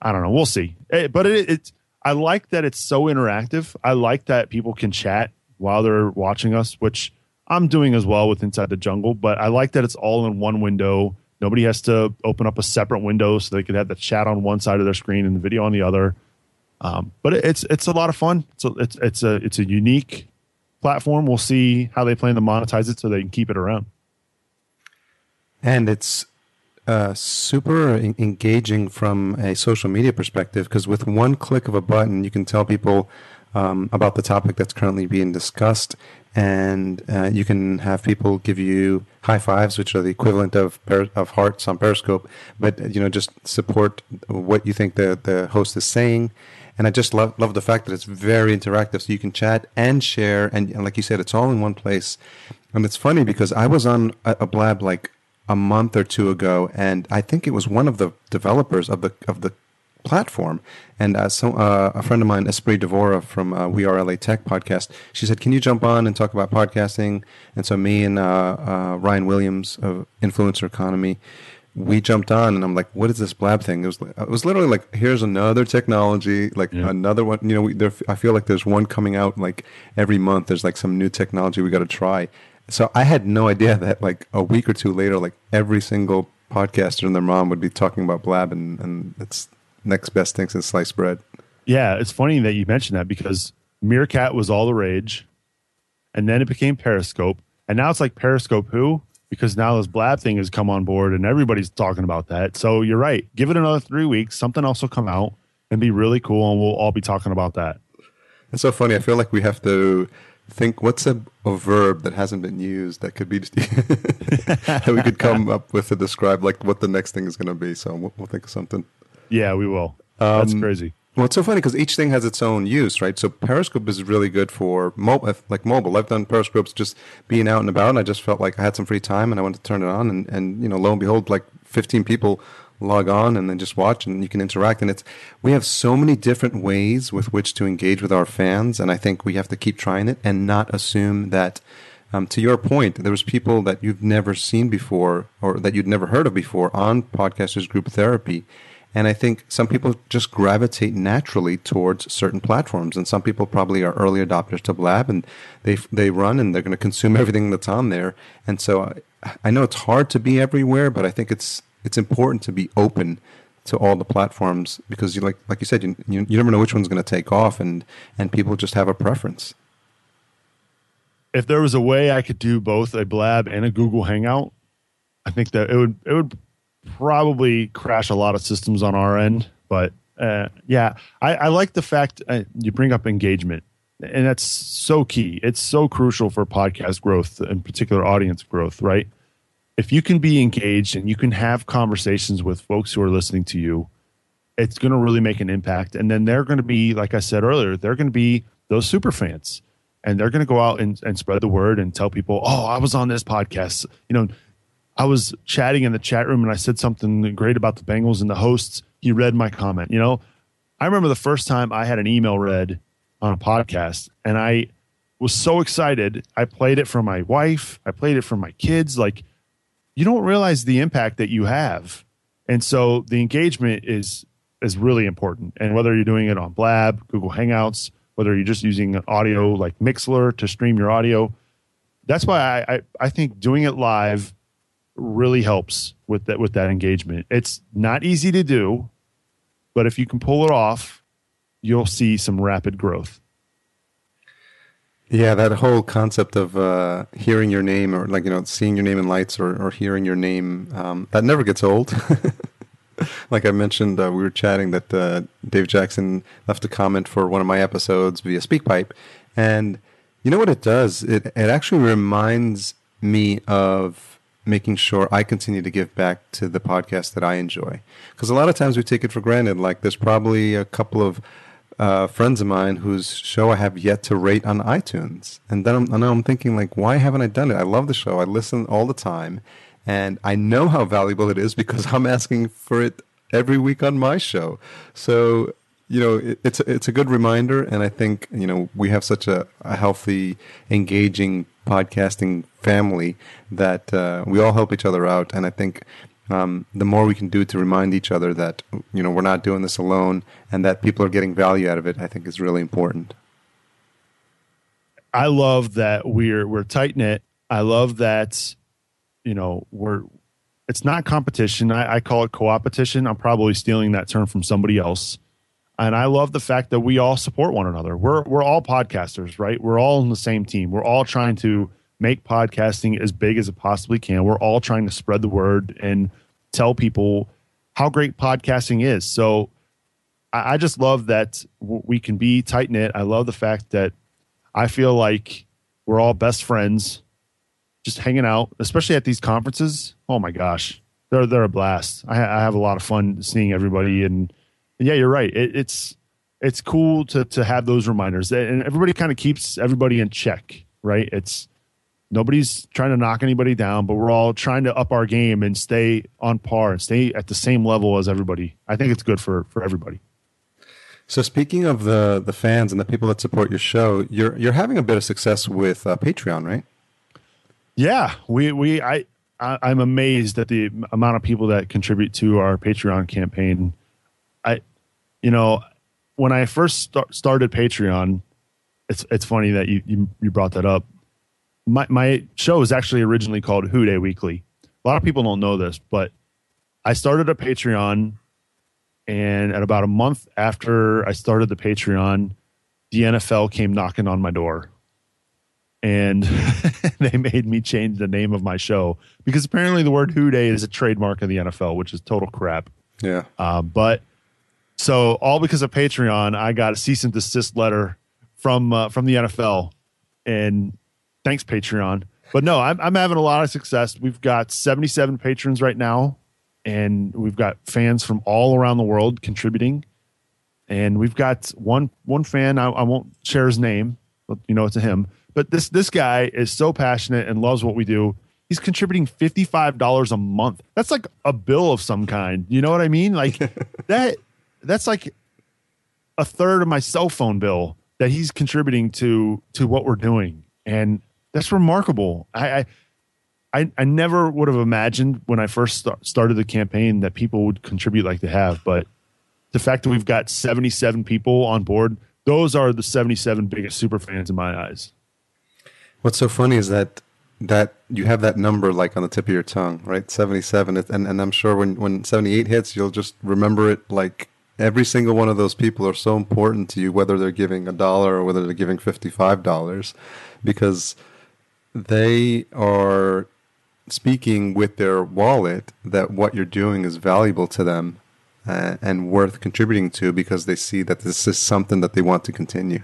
I don't know. We'll see. It, eh, but it, it's I like that it's so interactive. I like that people can chat while they're watching us, which I'm doing as well with Inside the Jungle. But I like that it's all in one window. Nobody has to open up a separate window so they can have the chat on one side of their screen and the video on the other. Um, but it, it's it's a lot of fun. So it's it's a it's a unique platform. We'll see how they plan to monetize it so they can keep it around. And it's uh, super engaging from a social media perspective because with one click of a button, you can tell people um, about the topic that's currently being discussed, and uh, you can have people give you high fives, which are the equivalent of of hearts on Periscope. But you know, just support what you think the the host is saying, and I just love love the fact that it's very interactive. So you can chat and share, and, and like you said, it's all in one place. And it's funny because I was on a, a blab like a month or two ago, and I think it was one of the developers of the of the platform. And uh, so, uh, a friend of mine, Espree Devora from uh, We Are LA Tech podcast, she said, "Can you jump on and talk about podcasting?" And so, me and uh, uh, Ryan Williams of Influencer Economy, we jumped on and I'm like, what is this blab thing? It was it was literally like, here's another technology, like yeah. another one. You know, we, there, I feel like there's one coming out like every month. There's like some new technology we got to try. So I had no idea that like a week or two later, like every single podcaster and their mom would be talking about blab, and and it's next best thing since sliced bread. Yeah, it's funny that you mentioned that because Meerkat was all the rage, and then it became Periscope, and now it's like Periscope who because now this blab thing has come on board and everybody's talking about that. So you're right. Give it another three weeks. Something else will come out and be really cool, and we'll all be talking about that. It's so funny. I feel like we have to think what's a, a verb that hasn't been used that could be [laughs] that we could come up with to describe like what the next thing is going to be. So we'll, we'll, think of something. Yeah, we will. Um, That's crazy. Well, it's so funny because each thing has its own use, right? So Periscope is really good for mobile, like mobile. I've done Periscopes just being out and about, and I just felt like I had some free time, and I wanted to turn it on, and, and you know, lo and behold, like 15 people log on and then just watch, and you can interact. And it's we have so many different ways with which to engage with our fans, and I think we have to keep trying it and not assume that. Um, to your point, there was people that you've never seen before or that you'd never heard of before on Podcasters Group Therapy and I think some people just gravitate naturally towards certain platforms, and some people probably are early adopters to Blab, and they they run and they're going to consume [laughs] everything that's on there. And so I, I know it's hard to be everywhere, but I think it's it's important to be open to all the platforms because you like like you said you you, you never know which one's going to take off, and and people just have a preference. If there was a way I could do both a Blab and a Google Hangout, I think that it would it would probably crash a lot of systems on our end. But uh, yeah, I, I, like the fact uh, you bring up engagement, and that's so key. It's so crucial for podcast growth, in particular audience growth, right? if you can be engaged and you can have conversations with folks who are listening to you, it's going to really make an impact. And then they're going to be, like I said earlier, they're going to be those super fans and they're going to go out and, and spread the word and tell people, oh, I was on this podcast. You know, I was chatting in the chat room and I said something great about the Bengals and the hosts. He read my comment. You know, I remember the first time I had an email read on a podcast and I was so excited. I played it for my wife, I played it for my kids. Like, you don't realize the impact that you have. And so the engagement is is really important. And whether you're doing it on Blab, Google Hangouts, whether you're just using audio like Mixlr to stream your audio, that's why I, I, I think doing it live really helps with that with that engagement. It's not easy to do, but if you can pull it off, you'll see some rapid growth. Yeah, that whole concept of uh, hearing your name or like, you know, seeing your name in lights or, or hearing your name, um, that never gets old. [laughs] like I mentioned, uh, we were chatting that uh, Dave Jackson left a comment for one of my episodes via SpeakPipe. And you know what it does? It, it actually reminds me of making sure I continue to give back to the podcast that I enjoy. Because a lot of times we take it for granted. Like there's probably a couple of uh, friends of mine whose show I have yet to rate on iTunes. And then I'm, and I'm thinking, like, why haven't I done it? I love the show. I listen all the time. And I know how valuable it is because I'm asking for it every week on my show. So, you know, it, it's, it's a good reminder. And I think, you know, we have such a, a healthy, engaging podcasting family that uh, we all help each other out. And I think um, the more we can do to remind each other that you know we're not doing this alone and that people are getting value out of it, I think is really important. I love that we're we're tight knit. I love that you know we're it's not competition. I, I call it co-opetition. I'm probably stealing that term from somebody else. And I love the fact that we all support one another. We're we're all podcasters, right? We're all in the same team. We're all trying to make podcasting as big as it possibly can. We're all trying to spread the word and tell people how great podcasting is. So I, I just love that we can be tight knit. I love the fact that I feel like we're all best friends, just hanging out, especially at these conferences. Oh my gosh, they're they're a blast. I, I have a lot of fun seeing everybody, and yeah, you're right. It, it's it's cool to to have those reminders, and everybody kind of keeps everybody in check, right? It's nobody's trying to knock anybody down, but we're all trying to up our game and stay on par and stay at the same level as everybody. I think it's good for for everybody. So speaking of the the fans and the people that support your show, you're you're having a bit of success with uh, Patreon, right? Yeah, we we I, I am amazed at the amount of people that contribute to our Patreon campaign. You know, when I first start, started Patreon, it's it's funny that you, you you brought that up my my show is actually originally called Who Dey Weekly. A lot of people don't know this, but I started a Patreon, and at about a month after I started the Patreon, the NFL came knocking on my door, and [laughs] they made me change the name of my show because apparently the word Who Dey is a trademark of the NFL, which is total crap. Yeah, uh, but so all because of Patreon, I got a cease and desist letter from uh, from the NFL, and thanks Patreon. But no, I'm I'm having a lot of success. We've got 77 patrons right now, and we've got fans from all around the world contributing. And we've got one one fan. I, I won't share his name, but you know it's a him. But this this guy is so passionate and loves what we do. He's contributing fifty five dollars a month. That's like a bill of some kind. You know what I mean? Like [laughs] that. That's like a third of my cell phone bill that he's contributing to to what we're doing. And that's remarkable. I, I, I never would have imagined when I first start, started the campaign that people would contribute like they have, but the fact that we've got 77 people on board, those are the 77 biggest super fans in my eyes. What's so funny is that that you have that number like on the tip of your tongue, right? 77 and and I'm sure when when 78 hits, you'll just remember it like every single one of those people are so important to you whether they're giving a dollar or whether they're giving $55 because they are speaking with their wallet that what you're doing is valuable to them uh, and worth contributing to because they see that this is something that they want to continue.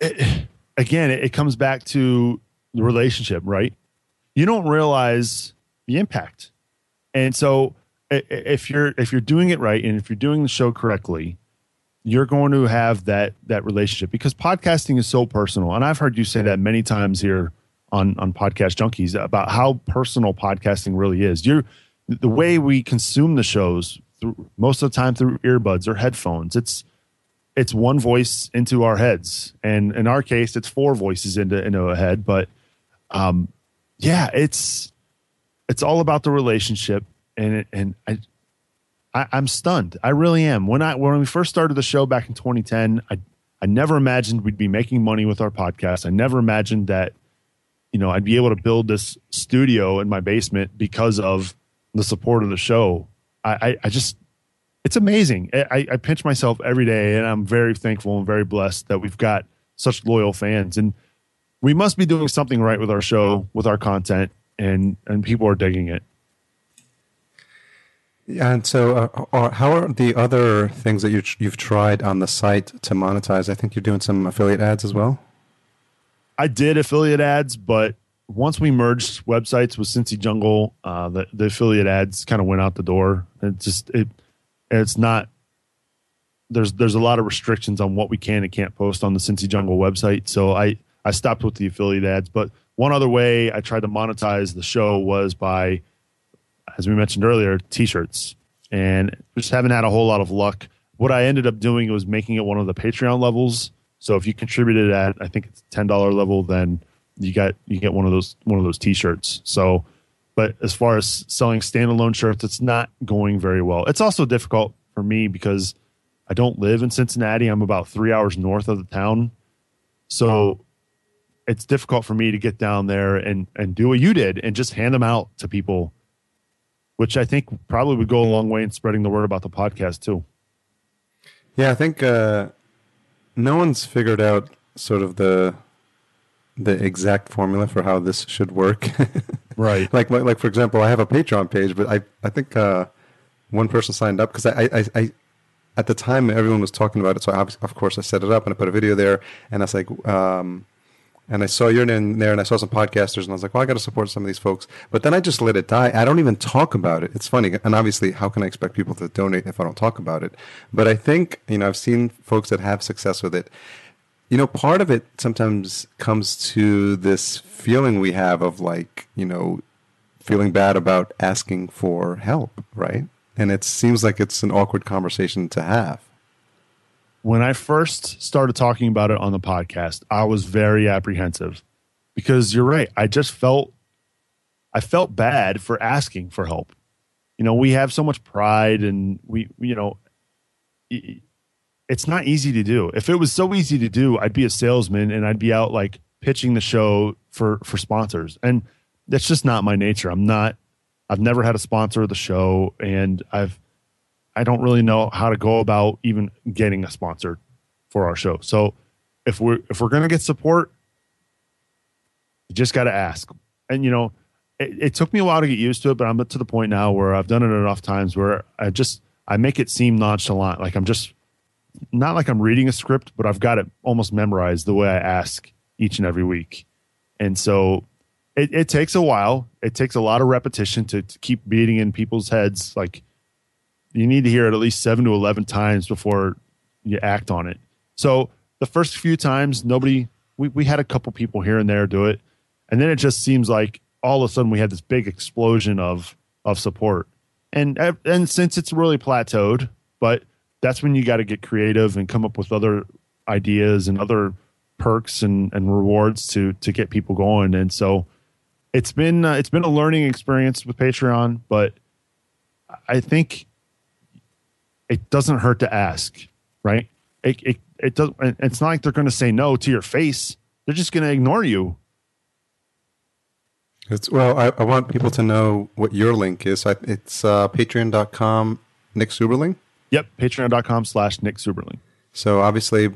It, again, it comes back to the relationship, right? you don't realize the impact. And so if you're if you're doing it right and if you're doing the show correctly, you're going to have that that relationship because podcasting is so personal. And I've heard you say that many times here on on podcast junkies about how personal podcasting really is. You're the way we consume the shows through, most of the time through earbuds or headphones. It's it's one voice into our heads, and in our case, it's four voices into into a head. But um, yeah, it's it's all about the relationship, and it, and I, I I'm stunned. I really am. When I when we first started the show back in 2010, I I never imagined we'd be making money with our podcast. I never imagined that you know I'd be able to build this studio in my basement because of the support of the show. I, I, I just it's amazing. I, I pinch myself every day, and I'm very thankful and very blessed that we've got such loyal fans. And we must be doing something right with our show, with our content, and and people are digging it. And so, uh, uh how are the other things that you you've tried on the site to monetize? I think you're doing some affiliate ads as well. I did affiliate ads, but once we merged websites with Cincy Jungle, uh, the the affiliate ads kind of went out the door. It just it it's not there's there's a lot of restrictions on what we can and can't post on the Cincy Jungle website. So I I stopped with the affiliate ads. But one other way I tried to monetize the show was by, as we mentioned earlier, t-shirts, and just haven't had a whole lot of luck. What I ended up doing was making it one of the Patreon levels. So if you contributed at I think it's ten dollar level, then you got you get one of those one of those t-shirts. So but as far as selling standalone shirts, it's not going very well. It's also difficult for me because I don't live in Cincinnati. I'm about three hours north of the town. So it's difficult for me to get down there and, and do what you did and just hand them out to people, which I think probably would go a long way in spreading the word about the podcast too. Yeah, I think uh, no one's figured out sort of the the exact formula for how this should work. [laughs] right. Like, like for example, I have a Patreon page, but I I think uh, one person signed up because I, I I at the time everyone was talking about it, so I, of course I set it up and I put a video there, and I was like. Um, and I saw your name there, and I saw some podcasters, and I was like, "Well, I got to support some of these folks." But then I just let it die. I don't even talk about it. It's funny, and obviously, how can I expect people to donate if I don't talk about it? But I think you know, I've seen folks that have success with it, you know, part of it sometimes comes to this feeling we have of like, you know, feeling bad about asking for help, right? And it seems like it's an awkward conversation to have. When I first started talking about it on the podcast, I was very apprehensive because you're right. I just felt I felt bad for asking for help. You know, we have so much pride and we you know it's not easy to do. If it was so easy to do, I'd be a salesman and I'd be out like pitching the show for for sponsors. And that's just not my nature. I'm not I've never had a sponsor of the show and I've I don't really know how to go about even getting a sponsor for our show. So if we're if we're to get support, you just got to ask. And you know, it, it took me a while to get used to it, but I'm to the point now where I've done it enough times where I just I make it seem nonchalant, like I'm just not like I'm reading a script, but I've got it almost memorized the way I ask each and every week. And so it, it takes a while. It takes a lot of repetition to, to, keep beating in people's heads. Like you need to hear it at least seven to 11 times before you act on it. So the first few times, nobody, we, we had a couple people here and there do it. And then it just seems like all of a sudden we had this big explosion of, of support. And, and since it's really plateaued, but that's when you got to get creative and come up with other ideas and other perks and, and rewards to to get people going. And so it's been uh, it's been a learning experience with Patreon, but I think it doesn't hurt to ask, right? It it, it does. It's not like they're going to say no to your face. They're just going to ignore you. It's, well, I, I, want people to know what your link is. It's uh, patreon.com, Nick Suberling. Yep, patreon.com slash Nick Suberling. So obviously,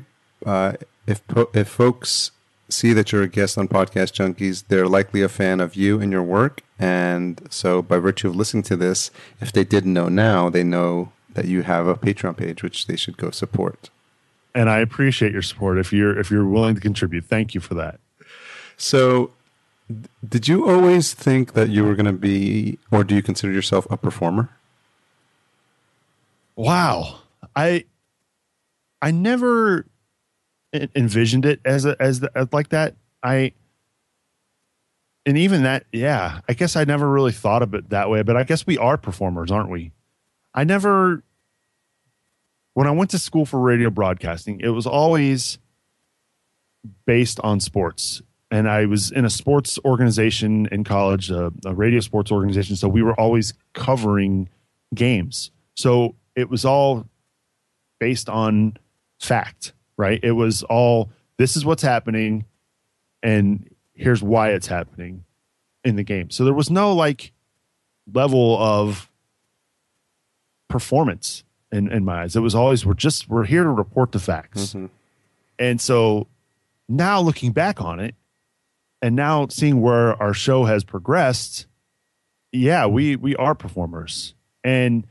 uh, if if folks see that you're a guest on Podcast Junkies, they're likely a fan of you and your work. And so, by virtue of listening to this, if they didn't know now, they know that you have a Patreon page, which they should go support. And I appreciate your support if you're if you're willing to contribute. Thank you for that. So, Did you always think that you were going to be, or do you consider yourself a performer? Wow, I I never envisioned it as a, as the, as like that. I and even that, yeah, I guess I never really thought of it that way. But I guess we are performers, aren't we? I never when I went to school for radio broadcasting, it was always based on sports. And I was in a sports organization in college, a, a radio sports organization. So we were always covering games. So it was all based on fact, right? It was all this is what's happening and here's why it's happening in the game. So there was no like level of performance in, in my eyes. It was always we're just we're here to report the facts. Mm-hmm. And so now looking back on it and now seeing where our show has progressed, yeah, we we are performers. And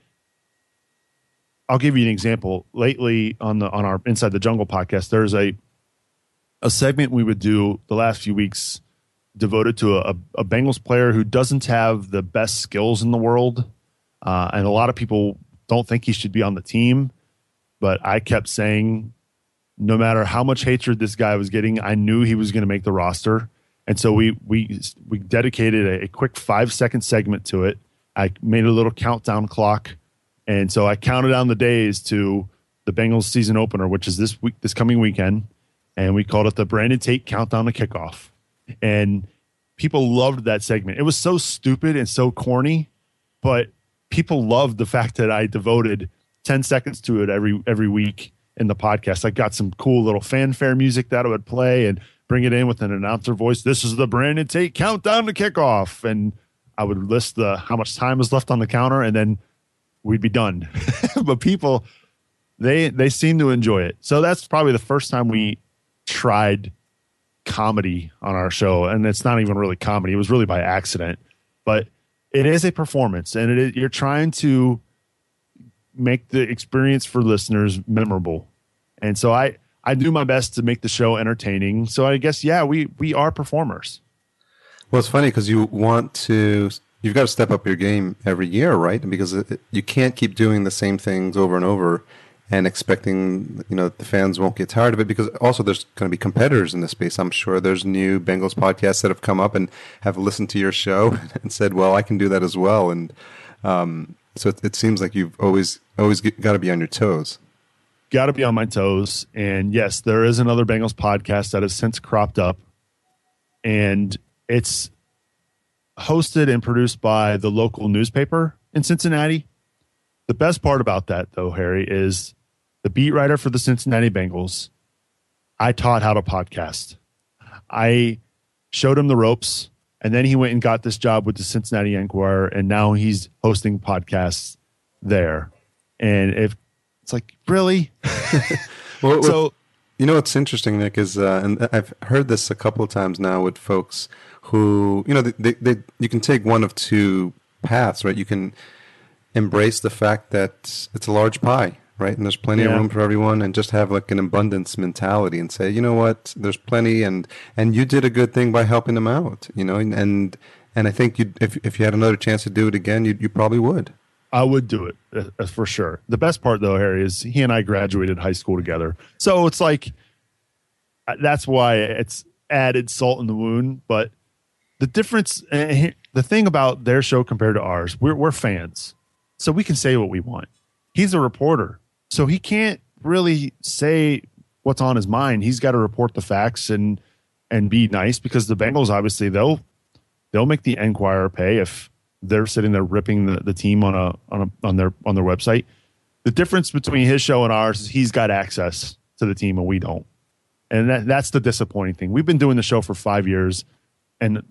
I'll give you an example. Lately on the on our Inside the Jungle podcast, there's a a segment we would do the last few weeks devoted to a, a Bengals player who doesn't have the best skills in the world, uh, and a lot of people don't think he should be on the team. But I kept saying, no matter how much hatred this guy was getting, I knew he was going to make the roster, and so we we we dedicated a, a quick five second segment to it. I made a little countdown clock and so I counted down the days to the Bengals season opener, which is this week, this coming weekend, and we called it the Brandon Tate countdown to kickoff. And people loved that segment. It was so stupid and so corny, but people loved the fact that I devoted 10 seconds to it every every week in the podcast. I got some cool little fanfare music that I would play and bring it in with an announcer voice. This is the Brandon Tate countdown to kickoff. And I would list the how much time is left on the counter and then we'd be done. [laughs] but people they they seem to enjoy it. So that's probably the first time we tried comedy on our show and it's not even really comedy. It was really by accident. But it is a performance and it is, you're trying to make the experience for listeners memorable. And so I I do my best to make the show entertaining. So I guess yeah, we we are performers. Well, it's funny because you want to you've got to step up your game every year, right? Because it, you can't keep doing the same things over and over and expecting you know the fans won't get tired of it because also there's going to be competitors in this space. I'm sure there's new Bengals podcasts that have come up and have listened to your show [laughs] and said, "Well, I can do that as well." And um, so it, it, seems like you've always always got to be on your toes. Got to be on my toes. And yes, there is another Bengals podcast that has since cropped up, and it's hosted and produced by the local newspaper in Cincinnati. The best part about that, though, Harry, is the beat writer for the Cincinnati Bengals. I taught how to podcast. I showed him the ropes, and then he went and got this job with the Cincinnati Enquirer, and now he's hosting podcasts there. And if it's like, really? [laughs] well, so, you know what's interesting, Nick, is, uh, and I've heard this a couple of times now with folks who you know they, they, they, you can take one of two paths right you can embrace the fact that it's a large pie right and there's plenty yeah. of room for everyone and just have like an abundance mentality and say you know what there's plenty and and you did a good thing by helping them out you know and and, and i think you if, if you had another chance to do it again you, you probably would I would do it uh, uh, for sure. The best part, though, Harry, is he and I graduated high school together. So it's like uh, that's why it's added salt in the wound. But the difference, uh, the thing about their show compared to ours, we're, we're fans. So we can say what we want. He's a reporter. So he can't really say what's on his mind. He's got to report the facts and and be nice because the Bengals obviously they'll they'll make the Enquirer pay if they're sitting there ripping the, the team on a on a on their on their website. The difference between his show and ours is he's got access to the team and we don't. And that, that's the disappointing thing. We've been doing the show for five years and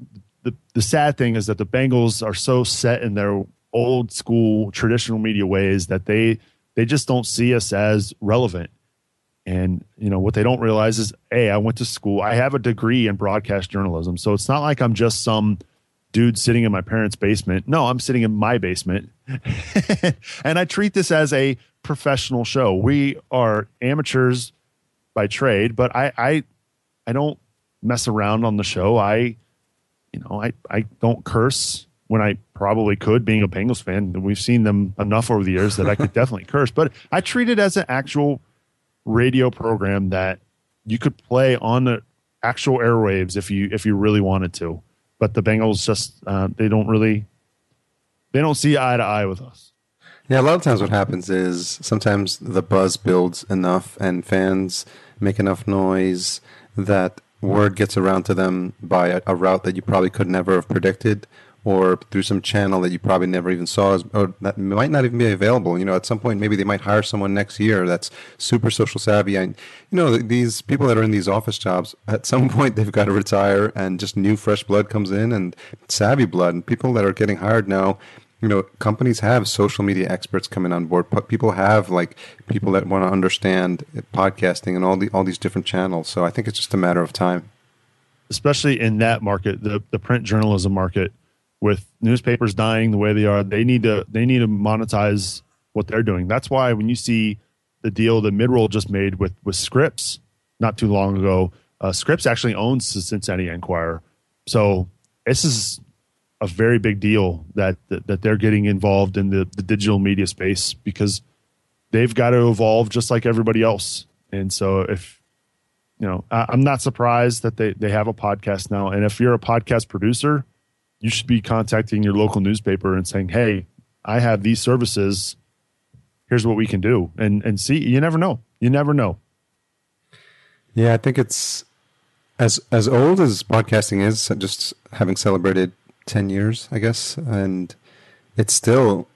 the the sad thing is that the Bengals are so set in their old school traditional media ways that they they just don't see us as relevant. And you know what they don't realize is, hey, I went to school. I have a degree in broadcast journalism, so it's not like I'm just some dude sitting in my parents' basement. No, I'm sitting in my basement, [laughs] and I treat this as a professional show. We are amateurs by trade, but I I I don't mess around on the show. I you know, I, I don't curse when I probably could, being a Bengals fan. And we've seen them enough over the years that I could [laughs] definitely curse. But I treat it as an actual radio program that you could play on the actual airwaves if you if you really wanted to. But the Bengals just uh, they don't really they don't see eye to eye with us. Yeah, a lot of times what happens is sometimes the buzz builds enough and fans make enough noise that word gets around to them by a, a route that you probably could never have predicted or through some channel that you probably never even saw or that might not even be available. You know, at some point, maybe they might hire someone next year that's super social savvy. And, you know, these people that are in these office jobs, at some [laughs] point, they've got to retire and just new, fresh blood comes in and savvy blood. And people that are getting hired now, you know, companies have social media experts coming on board. People have like people that want to understand podcasting and all the all these different channels. So I think it's just a matter of time. Especially in that market, the the print journalism market, with newspapers dying the way they are, they need to they need to monetize what they're doing. That's why when you see the deal that Midroll just made with with Scripps not too long ago, uh, Scripps actually owns the Cincinnati Enquirer. So this is a very big deal that that, that they're getting involved in the, the digital media space because they've got to evolve just like everybody else. And so if you know, I, I'm not surprised that they, they have a podcast now. And if you're a podcast producer, you should be contacting your local newspaper and saying, Hey, I have these services. Here's what we can do. And and see, you never know. You never know. Yeah, I think it's as as old as podcasting is, just having celebrated 10 years, I guess. And it's still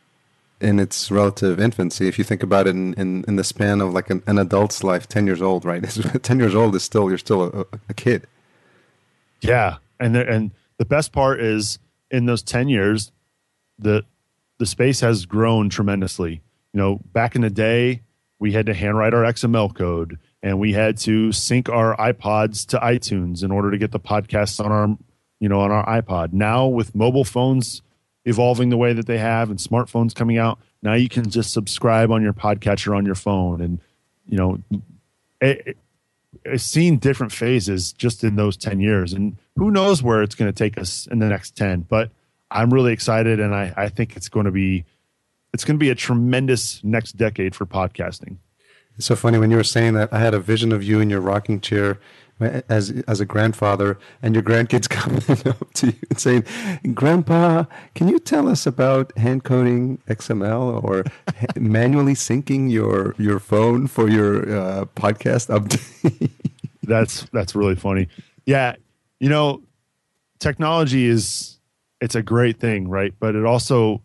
in its relative infancy. If you think about it in, in, in the span of like an, an, adult's life, 10 years old, right? [laughs] 10 years old is still, you're still a, a kid. Yeah. And, the, and the best part is in those 10 years, the, the space has grown tremendously. You know, back in the day, we had to handwrite our XML code and we had to sync our iPods to iTunes in order to get the podcasts on our you know, on our iPod. Now with mobile phones evolving the way that they have and smartphones coming out, now you can just subscribe on your podcatcher on your phone, and you know, it, seen different phases just in those ten years, and who knows where it's going to take us in the next ten. But I'm really excited, and I, I think it's going to be it's going to be a tremendous next decade for podcasting. It's so funny when you were saying that. I had a vision of you in your rocking chair as as a grandfather, and your grandkids [laughs] coming up to you and saying, "Grandpa, can you tell us about hand coding XML or [laughs] manually syncing your your phone for your uh, podcast update?" [laughs] that's that's really funny. Yeah, you know, technology is it's a great thing, right? But it also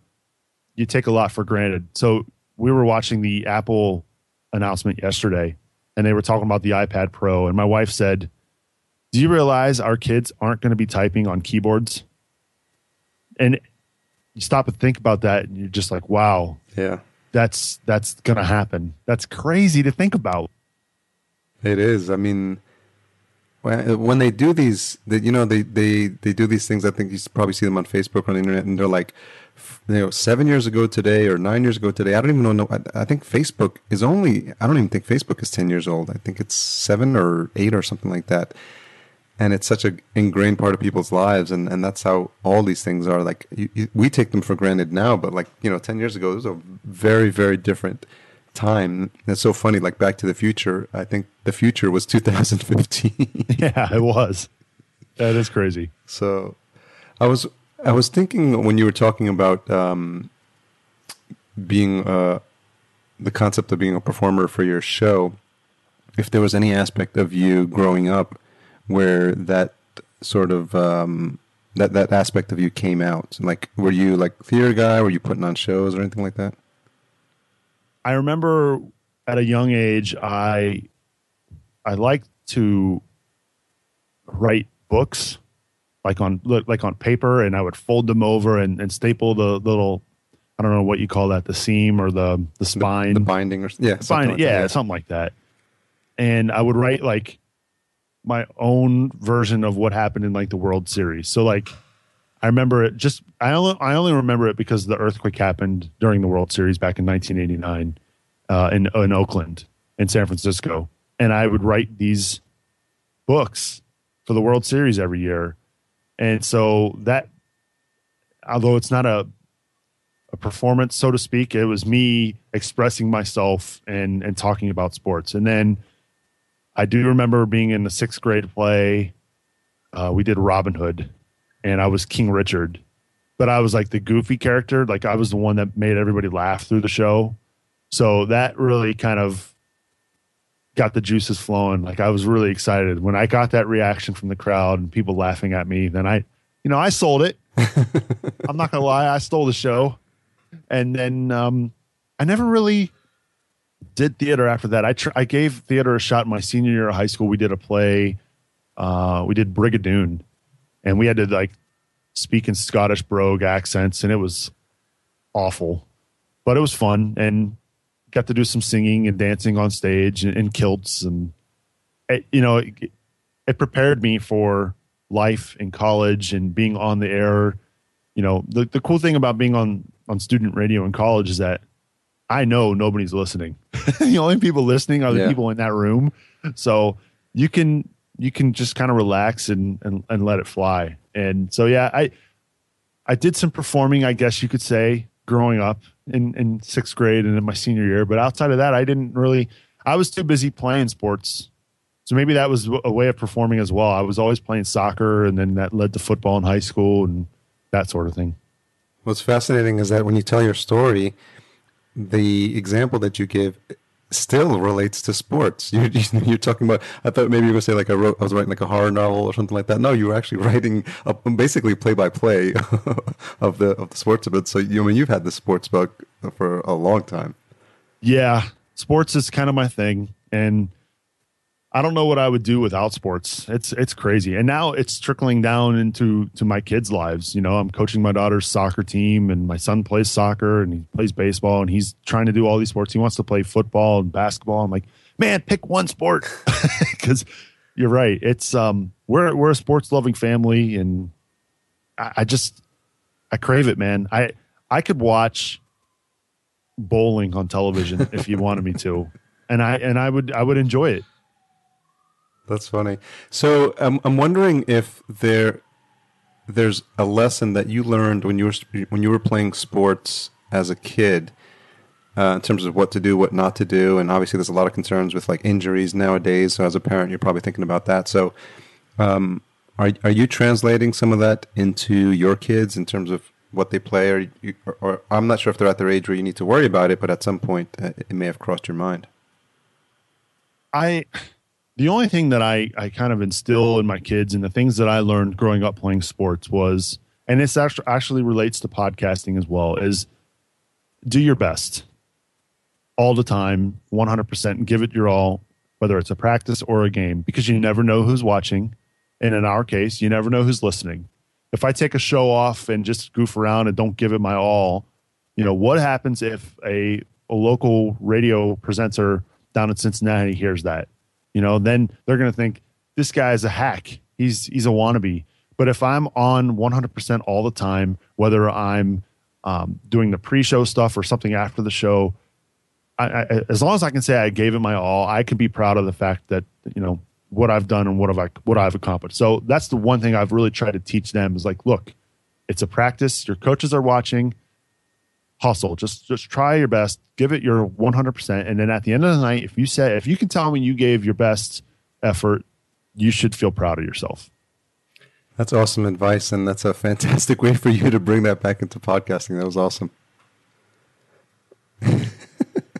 you take a lot for granted. So we were watching the Apple announcement yesterday and they were talking about the iPad Pro, and my wife said, "Do you realize our kids aren't going to be typing on keyboards?" And you stop and think about that, and you're just like, "Wow, yeah, that's that's going to happen. That's crazy to think about." It is. I mean, when they do these, that you know, they, they, they do these things. I think you probably see them on Facebook or on the internet, and they're like, you know, seven years ago today or nine years ago today. I don't even know. I, I think Facebook is only. I don't even think Facebook is ten years old. I think it's seven or eight or something like that. And it's such an ingrained part of people's lives, and, and that's how all these things are. Like you, you, we take them for granted now, but like you know, ten years ago, it was a very very different time. It's so funny. Like Back to the Future, I think the future was 2015. [laughs] yeah, it was. That is crazy. So, I was I was thinking when you were talking about um, being uh, the concept of being a performer for your show, if there was any aspect of you growing up where that sort of um, that that aspect of you came out. Like, were you like theater guy? Were you putting on shows or anything like that? I remember at a young age, I I liked to write books like on like on paper and I would fold them over and, and staple the little I don't know what you call that the seam or the the spine the, the binding or yeah something like yeah, yeah. something like that. And I would write like my own version of what happened in like the World Series. So like I remember it just I only I only remember it because the earthquake happened during the World Series back in 1989 uh, in in Oakland in San Francisco. And I would write these books for the World Series every year And so that, although it's not a a performance, so to speak, it was me expressing myself and and talking about sports. And then I do remember being in the sixth grade play. Uh, we did Robin Hood, and I was King Richard, but I was like the goofy character. Like I was the one that made everybody laugh through the show. So that really kind of got the juices flowing. Like I was really excited when I got that reaction from the crowd and people laughing at me. Then I, you know, I sold it. [laughs] I'm not gonna lie, I stole the show, and then um, I never really did theater after that. I tr- I gave theater a shot my senior year of high school. We did a play. Uh, we did Brigadoon, and we had to like speak in Scottish brogue accents, and it was awful, but it was fun and got to do some singing and dancing on stage and, in kilts, and it, you know, it, it prepared me for life in college and being on the air. You know, the the cool thing about being on on student radio in college is that I know nobody's listening. [laughs] the only people listening are the Yeah. people in that room. So you can you can just kind of relax and, and and let it fly. And so yeah, I I did some performing, I guess you could say, growing up in in sixth grade and in my senior year. But outside of that, I didn't really. I was too busy playing sports. So maybe that was a way of performing as well. I was always playing soccer, and then that led to football in high school and that sort of thing. What's fascinating is that when you tell your story, the example that you give still relates to sports. [laughs] You, you're talking about. I thought maybe you were going to say like I wrote. I was writing like a horror novel or something like that. No, you were actually [laughs] writing a, basically play by play of the of the sports of it. So you I mean you've had the sports bug for a long time. Yeah, sports is kind of my thing, and I don't know what I would do without sports. It's it's crazy, and now it's trickling down into to my kids' lives. You know, I'm coaching my daughter's soccer team, and my son plays soccer, and he plays baseball, and he's trying to do all these sports. He wants to play football and basketball. I'm like, man, pick one sport, [laughs] because you're right. It's um, we're we're a sports loving family, and I, I just I crave it, man. I I could watch bowling on television if you wanted me to, and I and I would I would enjoy it. That's funny. So um, I'm wondering if there there's a lesson that you learned when you were when you were playing sports as a kid uh, in terms of what to do, what not to do, and obviously there's a lot of concerns with like injuries nowadays. So as a parent, you're probably thinking about that. So um, are are you translating some of that into your kids in terms of what they play, or, you, or, or I'm not sure if they're at their age where you need to worry about it, but at some point uh, it may have crossed your mind. I the only thing that I I kind of instill in my kids and the things that I learned growing up playing sports was, and this actually actually relates to podcasting as well, is do your best all the time, 100%, and give it your all, whether it's a practice or a game, because you never know who's watching. And in our case, you never know who's listening. If I take a show off and just goof around and don't give it my all, you know, what happens if a, a local radio presenter down in Cincinnati hears that? You know, then they're going to think this guy is a hack. He's he's a wannabe. But if I'm on 100% all the time, whether I'm um, doing the pre-show stuff or something after the show, I, I, as long as I can say I gave it my all, I can be proud of the fact that you know what I've done and what have I what I've accomplished. So that's the one thing I've really tried to teach them is like, look, it's a practice. Your coaches are watching. Hustle. Just just try your best. Give it your 100%. And then at the end of the night, if you say if you can tell me you gave your best effort, you should feel proud of yourself. That's awesome advice, and that's a fantastic way for you to bring that back into podcasting. That was awesome. [laughs]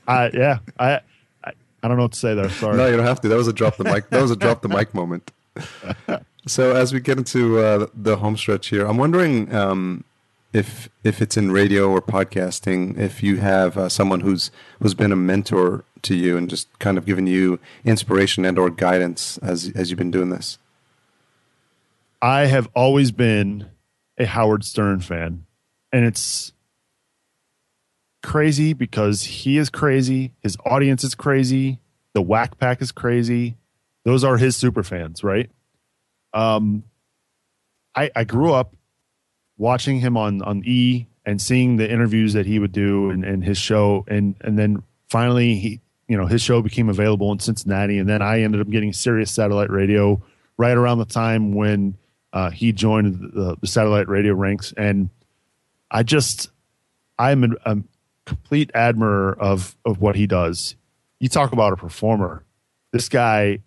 I yeah. I, I I don't know what to say there. Sorry. No, you don't have to. That was a drop the mic. That was a drop the mic moment. [laughs] So as we get into uh, the home stretch here, I'm wondering um, if if it's in radio or podcasting, if you have uh, someone who's who's been a mentor to you and just kind of given you inspiration and or guidance as as you've been doing this. I have always been a Howard Stern fan, and it's crazy because he is crazy, his audience is crazy, the Wack Pack is crazy. Those are his super fans, right? Um, I I grew up watching him on on E and seeing the interviews that he would do and, and his show, and and then finally he you know his show became available in Cincinnati, and then I ended up getting Sirius satellite radio right around the time when uh, he joined the, the, satellite radio ranks, and I just I'm a, a complete admirer of of what he does. You talk about a performer. This guy,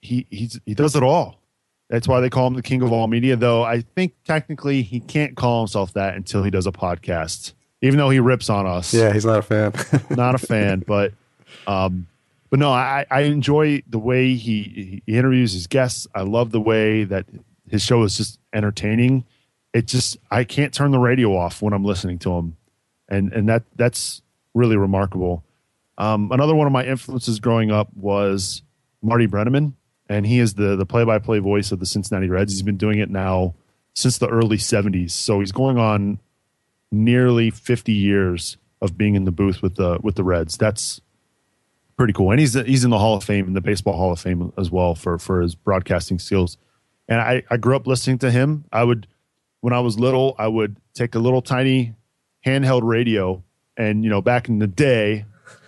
he he's, he does it all. That's why they call him the king of all media. Though I think technically he can't call himself that until he does a podcast, even though he rips on us. Yeah, he's not a fan. [laughs] not a fan, but um, but no, I, I enjoy the way he, he interviews his guests. I love the way that his show is just entertaining. It just I can't turn the radio off when I'm listening to him, and and that that's really remarkable. Um, another one of my influences growing up was Marty Brennaman, and he is the the play by play voice of the Cincinnati Reds. He's been doing it now since the early '70s, so he's going on nearly 50 years of being in the booth with the with the Reds. That's pretty cool. And he's he's in the Hall of Fame, in the Baseball Hall of Fame as well for for his broadcasting skills. And I I grew up listening to him. I would when I was little, I would take a little tiny handheld radio, and you know, back in the day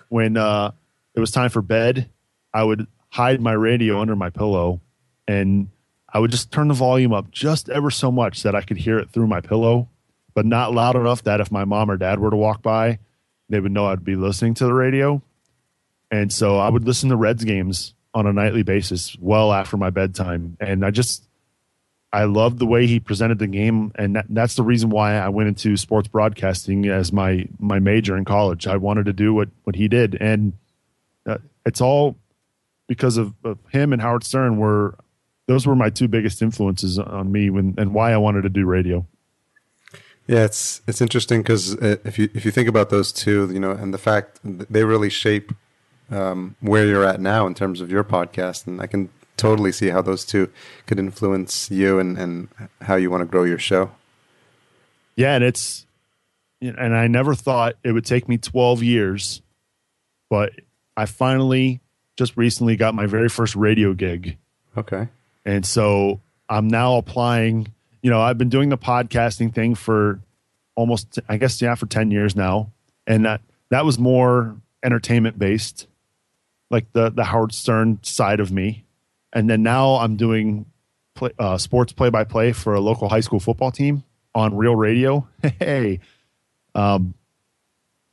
when uh, it was time for bed, I would hide my radio under my pillow, and I would just turn the volume up just ever so much that I could hear it through my pillow, but not loud enough that if my mom or dad were to walk by, they would know I'd be listening to the radio. And so I would listen to Reds games on a nightly basis well after my bedtime. And I just, I loved the way he presented the game. And that, that's the reason why I went into sports broadcasting as my, my major in college. I wanted to do what, what he did. And uh, it's all because of, of him and Howard Stern were, those were my two biggest influences on me when, and why I wanted to do radio. Yeah, it's it's interesting because uh, if you if you think about those two, you know, and the fact they really shape um, where you're at now in terms of your podcast, and I can totally see how those two could influence you and, and how you want to grow your show. Yeah, and it's and I never thought it would take me 12 years, but I finally just recently got my very first radio gig. Okay. And so I'm now applying, you know, I've been doing the podcasting thing for almost I guess yeah, for 10 years now. And that that was more entertainment based like the the Howard Stern side of me, and then now I'm doing play, uh, sports play by play for a local high school football team on Real Radio. [laughs] hey, um,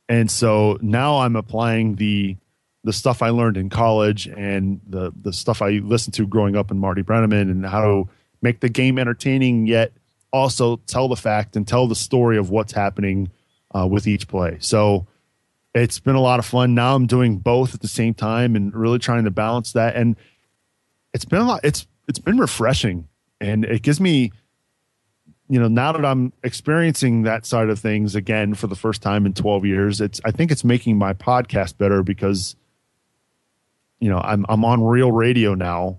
and so now I'm applying the the stuff I learned in college and the the stuff I listened to growing up in Marty Brennaman and how to make the game entertaining yet also tell the fact and tell the story of what's happening uh, with each play. So it's been a lot of fun. Now I'm doing both at the same time and really trying to balance that. And it's been a lot. It's it's been refreshing, and it gives me, you know, now that I'm experiencing that side of things again for the first time in 12 years, it's I think it's making my podcast better because, you know, I'm I'm on real radio now,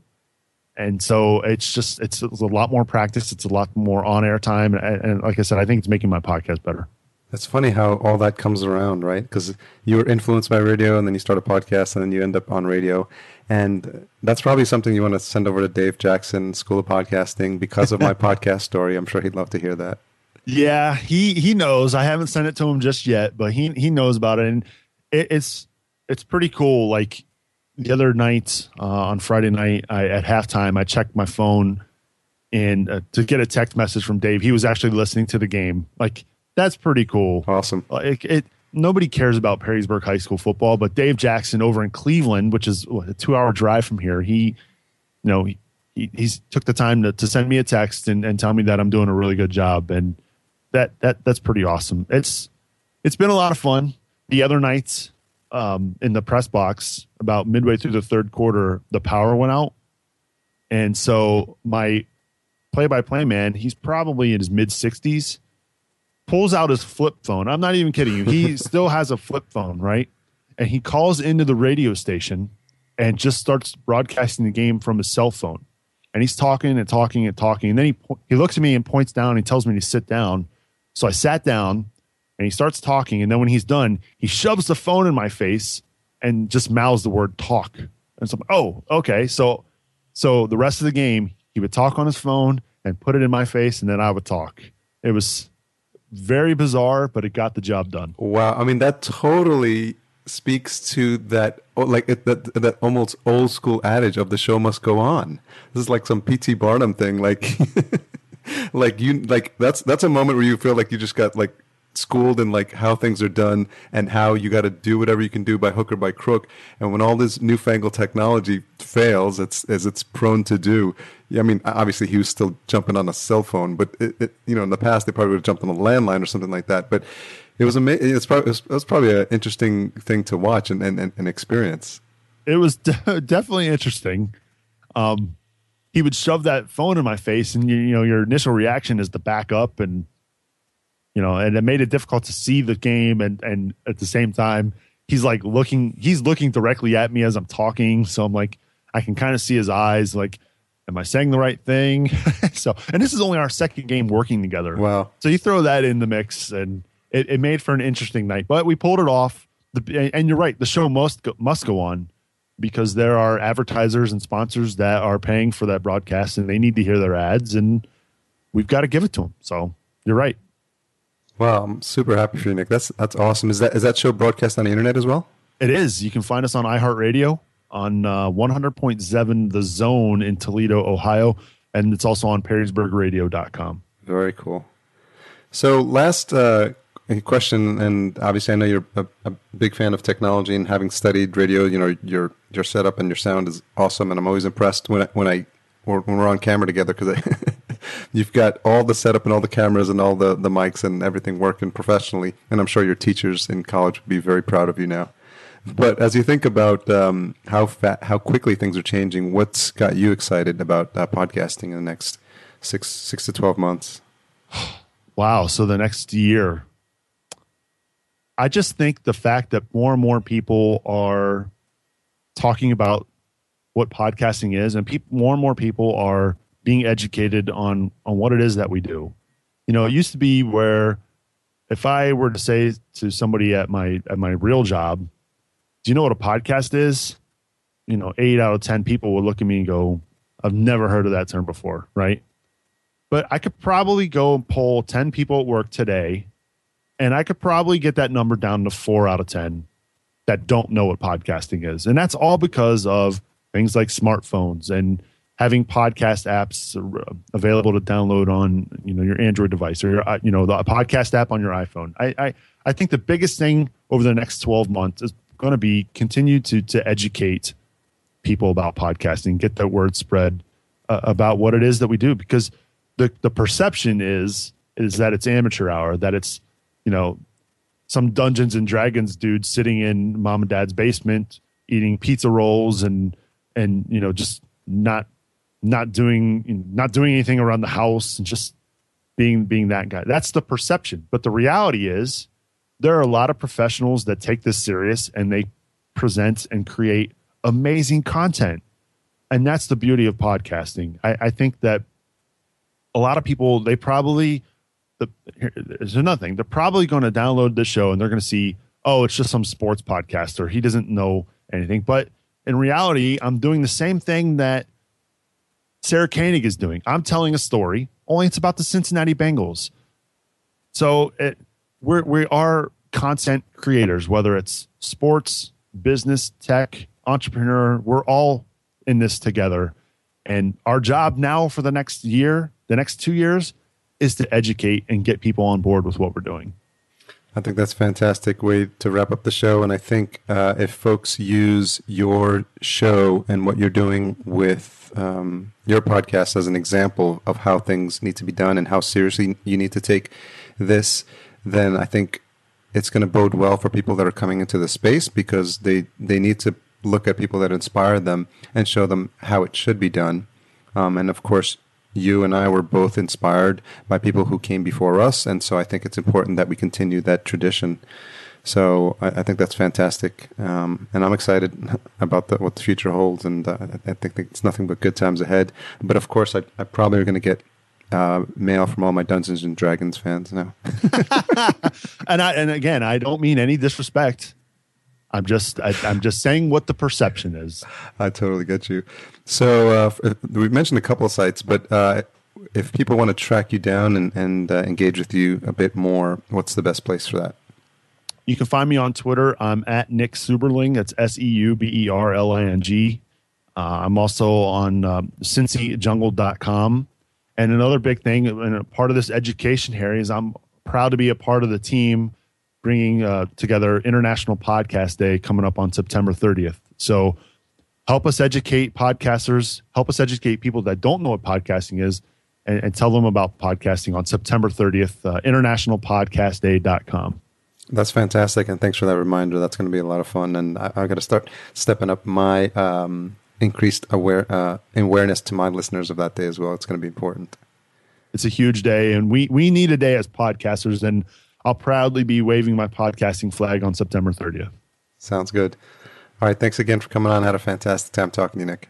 and so it's just it's, it's a lot more practice. It's a lot more on air time, and, and like I said, I think it's making my podcast better. It's funny how all that comes around, right? Because you were influenced by radio, and then you start a podcast, and then you end up on radio, and that's probably something you want to send over to Dave Jackson School of Podcasting because of my [laughs] podcast story. I'm sure he'd love to hear that. Yeah, he he knows. I haven't sent it to him just yet, but he he knows about it, and it, it's it's pretty cool. Like the other night uh, on Friday night, I, at halftime, I checked my phone and uh, to get a text message from Dave. He was actually listening to the game. Like that's pretty cool. Awesome. Like it, nobody cares about Perrysburg High School football, but Dave Jackson over in Cleveland, which is what, a two-hour drive from here, he, you know, he, he he's took the time to, to send me a text and, and tell me that I'm doing a really good job, and that that that's pretty awesome. It's it's been a lot of fun. The other nights um, in the press box, about midway through the third quarter, the power went out, and so my play-by-play man, he's probably in his mid 60s pulls out his flip phone. I'm not even kidding you. He [laughs] still has a flip phone, right? And he calls into the radio station and just starts broadcasting the game from his cell phone. And he's talking and talking and talking. And then he he looks at me and points down and he tells me to sit down. So I sat down and he starts talking. And then when he's done, he shoves the phone in my face and just mouths the word talk. And so, oh, okay. So so the rest of the game, he would talk on his phone and put it in my face, and then I would talk. It was very bizarre, but it got the job done. Wow. I mean, that totally speaks to that oh, like that that almost old school adage of the show must go on. This is like some PT Barnum thing. Like [laughs] like you like that's that's a moment where you feel like you just got like schooled in like how things are done and how you got to do whatever you can do by hook or by crook. And when all this newfangled technology fails, it's as it's prone to do. I mean, obviously he was still jumping on a cell phone, but it, it, you know, in the past they probably would have jumped on a landline or something like that. But it was amazing. It's probably, it was, it was probably an interesting thing to watch and, and, and experience. It was de- [laughs] definitely interesting. Um, he would shove that phone in my face, and you, you know, your initial reaction is to back up and you know, and it made it difficult to see the game. And and at the same time, he's like looking, he's looking directly at me as I'm talking. So I'm like, I can kind of see his eyes. Like, am I saying the right thing? [laughs] so, and this is only our second game working together. Wow. So you throw that in the mix, and it, it made for an interesting night. But we pulled it off. The, and you're right, the show must go, must go on because there are advertisers and sponsors that are paying for that broadcast, and they need to hear their ads, and we've got to give it to them. So you're right. Wow, I'm super happy for you, Nick. That's that's awesome. Is that is that show broadcast on the internet as well? It is. You can find us on iHeartRadio on uh, 100.7 The Zone in Toledo, Ohio, and it's also on PerrysburgRadio.com. Very cool. So, last uh, question, and obviously, I know you're a, a, big fan of technology and having studied radio. You know, your your setup and your sound is awesome, and I'm always impressed when I, when I when we're on camera together because [laughs] you've got all the setup and all the cameras and all the, the mics and everything working professionally. And I'm sure your teachers in college would be very proud of you now. But as you think about um, how fat, how quickly things are changing, what's got you excited about uh, podcasting in the next six six to twelve months? [sighs] Wow! So the next year, I just think the fact that more and more people are talking about what podcasting is, and people, more and more people are being educated on on what it is that we do. You know, it used to be where if I were to say to somebody at my at my real job, "Do you know what a podcast is?" You know, eight out of ten people would look at me and go, "I've never heard of that term before." Right? But I could probably go and poll ten people at work today, and I could probably get that number down to four out of ten that don't know what podcasting is, and that's all because of things like smartphones and having podcast apps available to download on you know your Android device or your uh, you know the podcast app on your iPhone. I I, I think the biggest thing over the next twelve months is going to be continue to to educate people about podcasting, get that word spread uh, about what it is that we do because the the perception is is that it's amateur hour, that it's you know some Dungeons and Dragons dude sitting in mom and dad's basement eating pizza rolls and and you know just not not doing not doing anything around the house and just being being that guy. That's the perception. But the reality is there are a lot of professionals that take this serious and they present and create amazing content. And that's the beauty of podcasting. I, I think that a lot of people they probably the there's another thing. They're probably going to download the show and they're going to see, oh, it's just some sports podcaster. He doesn't know anything. But in reality, I'm doing the same thing that Sarah Koenig is doing. I'm telling a story, only it's about the Cincinnati Bengals. So it, we're, we are content creators, whether it's sports, business, tech, entrepreneur, we're all in this together. And our job now for the next year, the next two years, is to educate and get people on board with what we're doing. I think that's a fantastic way to wrap up the show. And I think uh, if folks use your show and what you're doing with um, your podcast as an example of how things need to be done and how seriously you need to take this, then I think it's going to bode well for people that are coming into the space because they, they need to look at people that inspire them and show them how it should be done. Um, and of course, you and I were both inspired by people who came before us, and so I think it's important that we continue that tradition. So I, I think that's fantastic, um, and I'm excited [laughs] about the, what the future holds, and uh, I think it's nothing but good times ahead. But of course, I, I probably are going to get uh, mail from all my Dungeons and Dragons fans now. [laughs] and I, and again, I don't mean any disrespect. I'm just I, am just saying what the perception is. I totally get you. So uh, we mentioned a couple of sites, but uh, if people want to track you down and, and uh, engage with you a bit more, what's the best place for that? You can find me on Twitter. I'm at Nick Seuberling. That's S E U B E R L I N G. Uh, I'm also on uh, cincyjungle.com. And another big thing, and a part of this education, Harry, is I'm proud to be a part of the team bringing uh, together International Podcast Day coming up on September 30th. So help us educate podcasters, help us educate people that don't know what podcasting is, and, and tell them about podcasting on September 30th, uh, internationalpodcastday.com. That's fantastic, and thanks for that reminder. That's going to be a lot of fun, and I, I got to start stepping up my um, increased aware uh, awareness to my listeners of that day as well. It's going to be important. It's a huge day, and we we need a day as podcasters, and I'll proudly be waving my podcasting flag on September 30th. Sounds good. All right, thanks again for coming on. I had a fantastic time talking to you, Nick.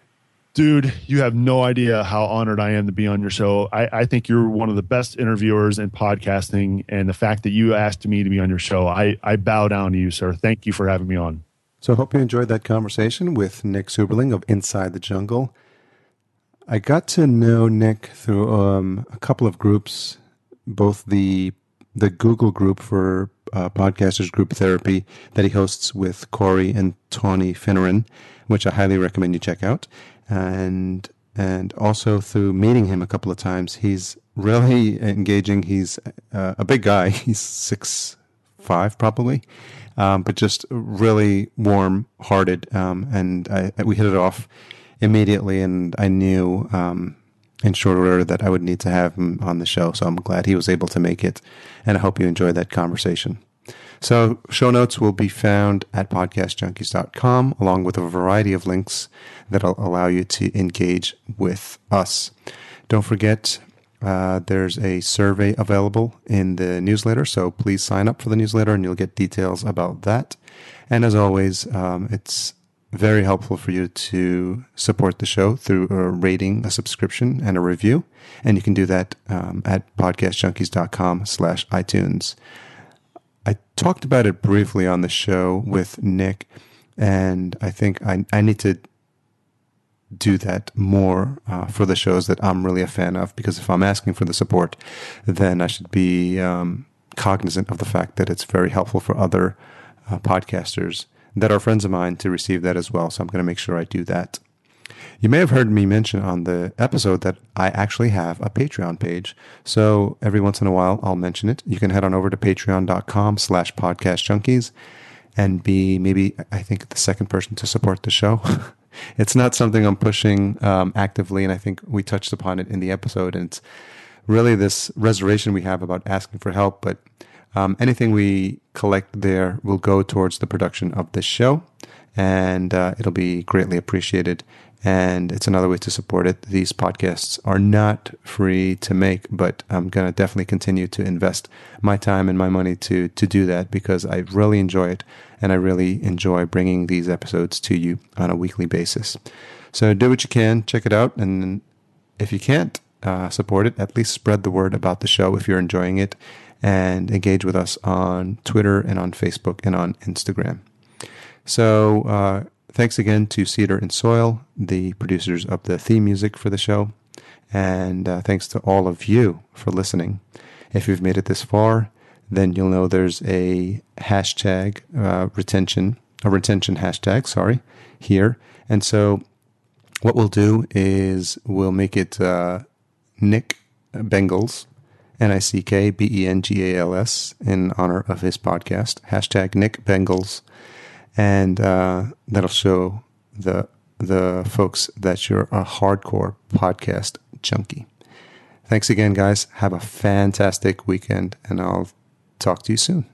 Dude, you have no idea how honored I am to be on your show. I, I, think you're one of the best interviewers in podcasting. And the fact that you asked me to be on your show, I, I bow down to you, sir. Thank you for having me on. So I hope you enjoyed that conversation with Nick Seuberling of Inside the Jungle. I got to know Nick through um, a couple of groups, both the the Google group for uh, podcasters group therapy that he hosts with Corey and Tawny Finneran, which I highly recommend you check out and and also through meeting him a couple of times, he's really engaging. He's uh, a big guy. [laughs] He's six five probably, um, but just really warm hearted. Um, and I, we hit it off immediately, and I knew um, in short order that I would need to have him on the show. So I'm glad he was able to make it, and I hope you enjoyed that conversation. So, show notes will be found at podcastjunkies.com along with a variety of links that'll allow you to engage with us. Don't forget, uh, there's a survey available in the newsletter, so please sign up for the newsletter and you'll get details about that. And as always, um, it's very helpful for you to support the show through a rating, a subscription, and a review. And you can do that um, at podcastjunkies.com slash iTunes. I talked about it briefly on the show with Nick, and I think I, I need to do that more uh, for the shows that I'm really a fan of because if I'm asking for the support, then I should be um, cognizant of the fact that it's very helpful for other uh, podcasters that are friends of mine to receive that as well. So I'm going to make sure I do that. You may have heard me mention on the episode that I actually have a Patreon page. So every once in a while, I'll mention it. You can head on over to patreon.com slash podcast junkies and be maybe, I think, the second person to support the show. [laughs] it's not something I'm pushing um, actively. And I think we touched upon it in the episode. And it's really this reservation we have about asking for help. But um, anything we collect there will go towards the production of this show. And uh, it'll be greatly appreciated and it's another way to support it. These podcasts are not free to make, but I'm going to definitely continue to invest my time and my money to to do that because I really enjoy it and I really enjoy bringing these episodes to you on a weekly basis. So do what you can, check it out, and if you can't uh, support it, at least spread the word about the show if you're enjoying it, and engage with us on Twitter and on Facebook and on Instagram. So. Uh, Thanks again to Cedar and Soil, the producers of the theme music for the show. And uh, thanks to all of you for listening. If you've made it this far, then you'll know there's a hashtag uh, retention, a retention hashtag, sorry, here. And so what we'll do is we'll make it uh, Nick Bengals, N I C K B E N G A L S, in honor of his podcast. Hashtag Nick Bengals and uh, that'll show the the folks that you're a hardcore podcast junkie. Thanks again, guys. Have a fantastic weekend, and I'll talk to you soon.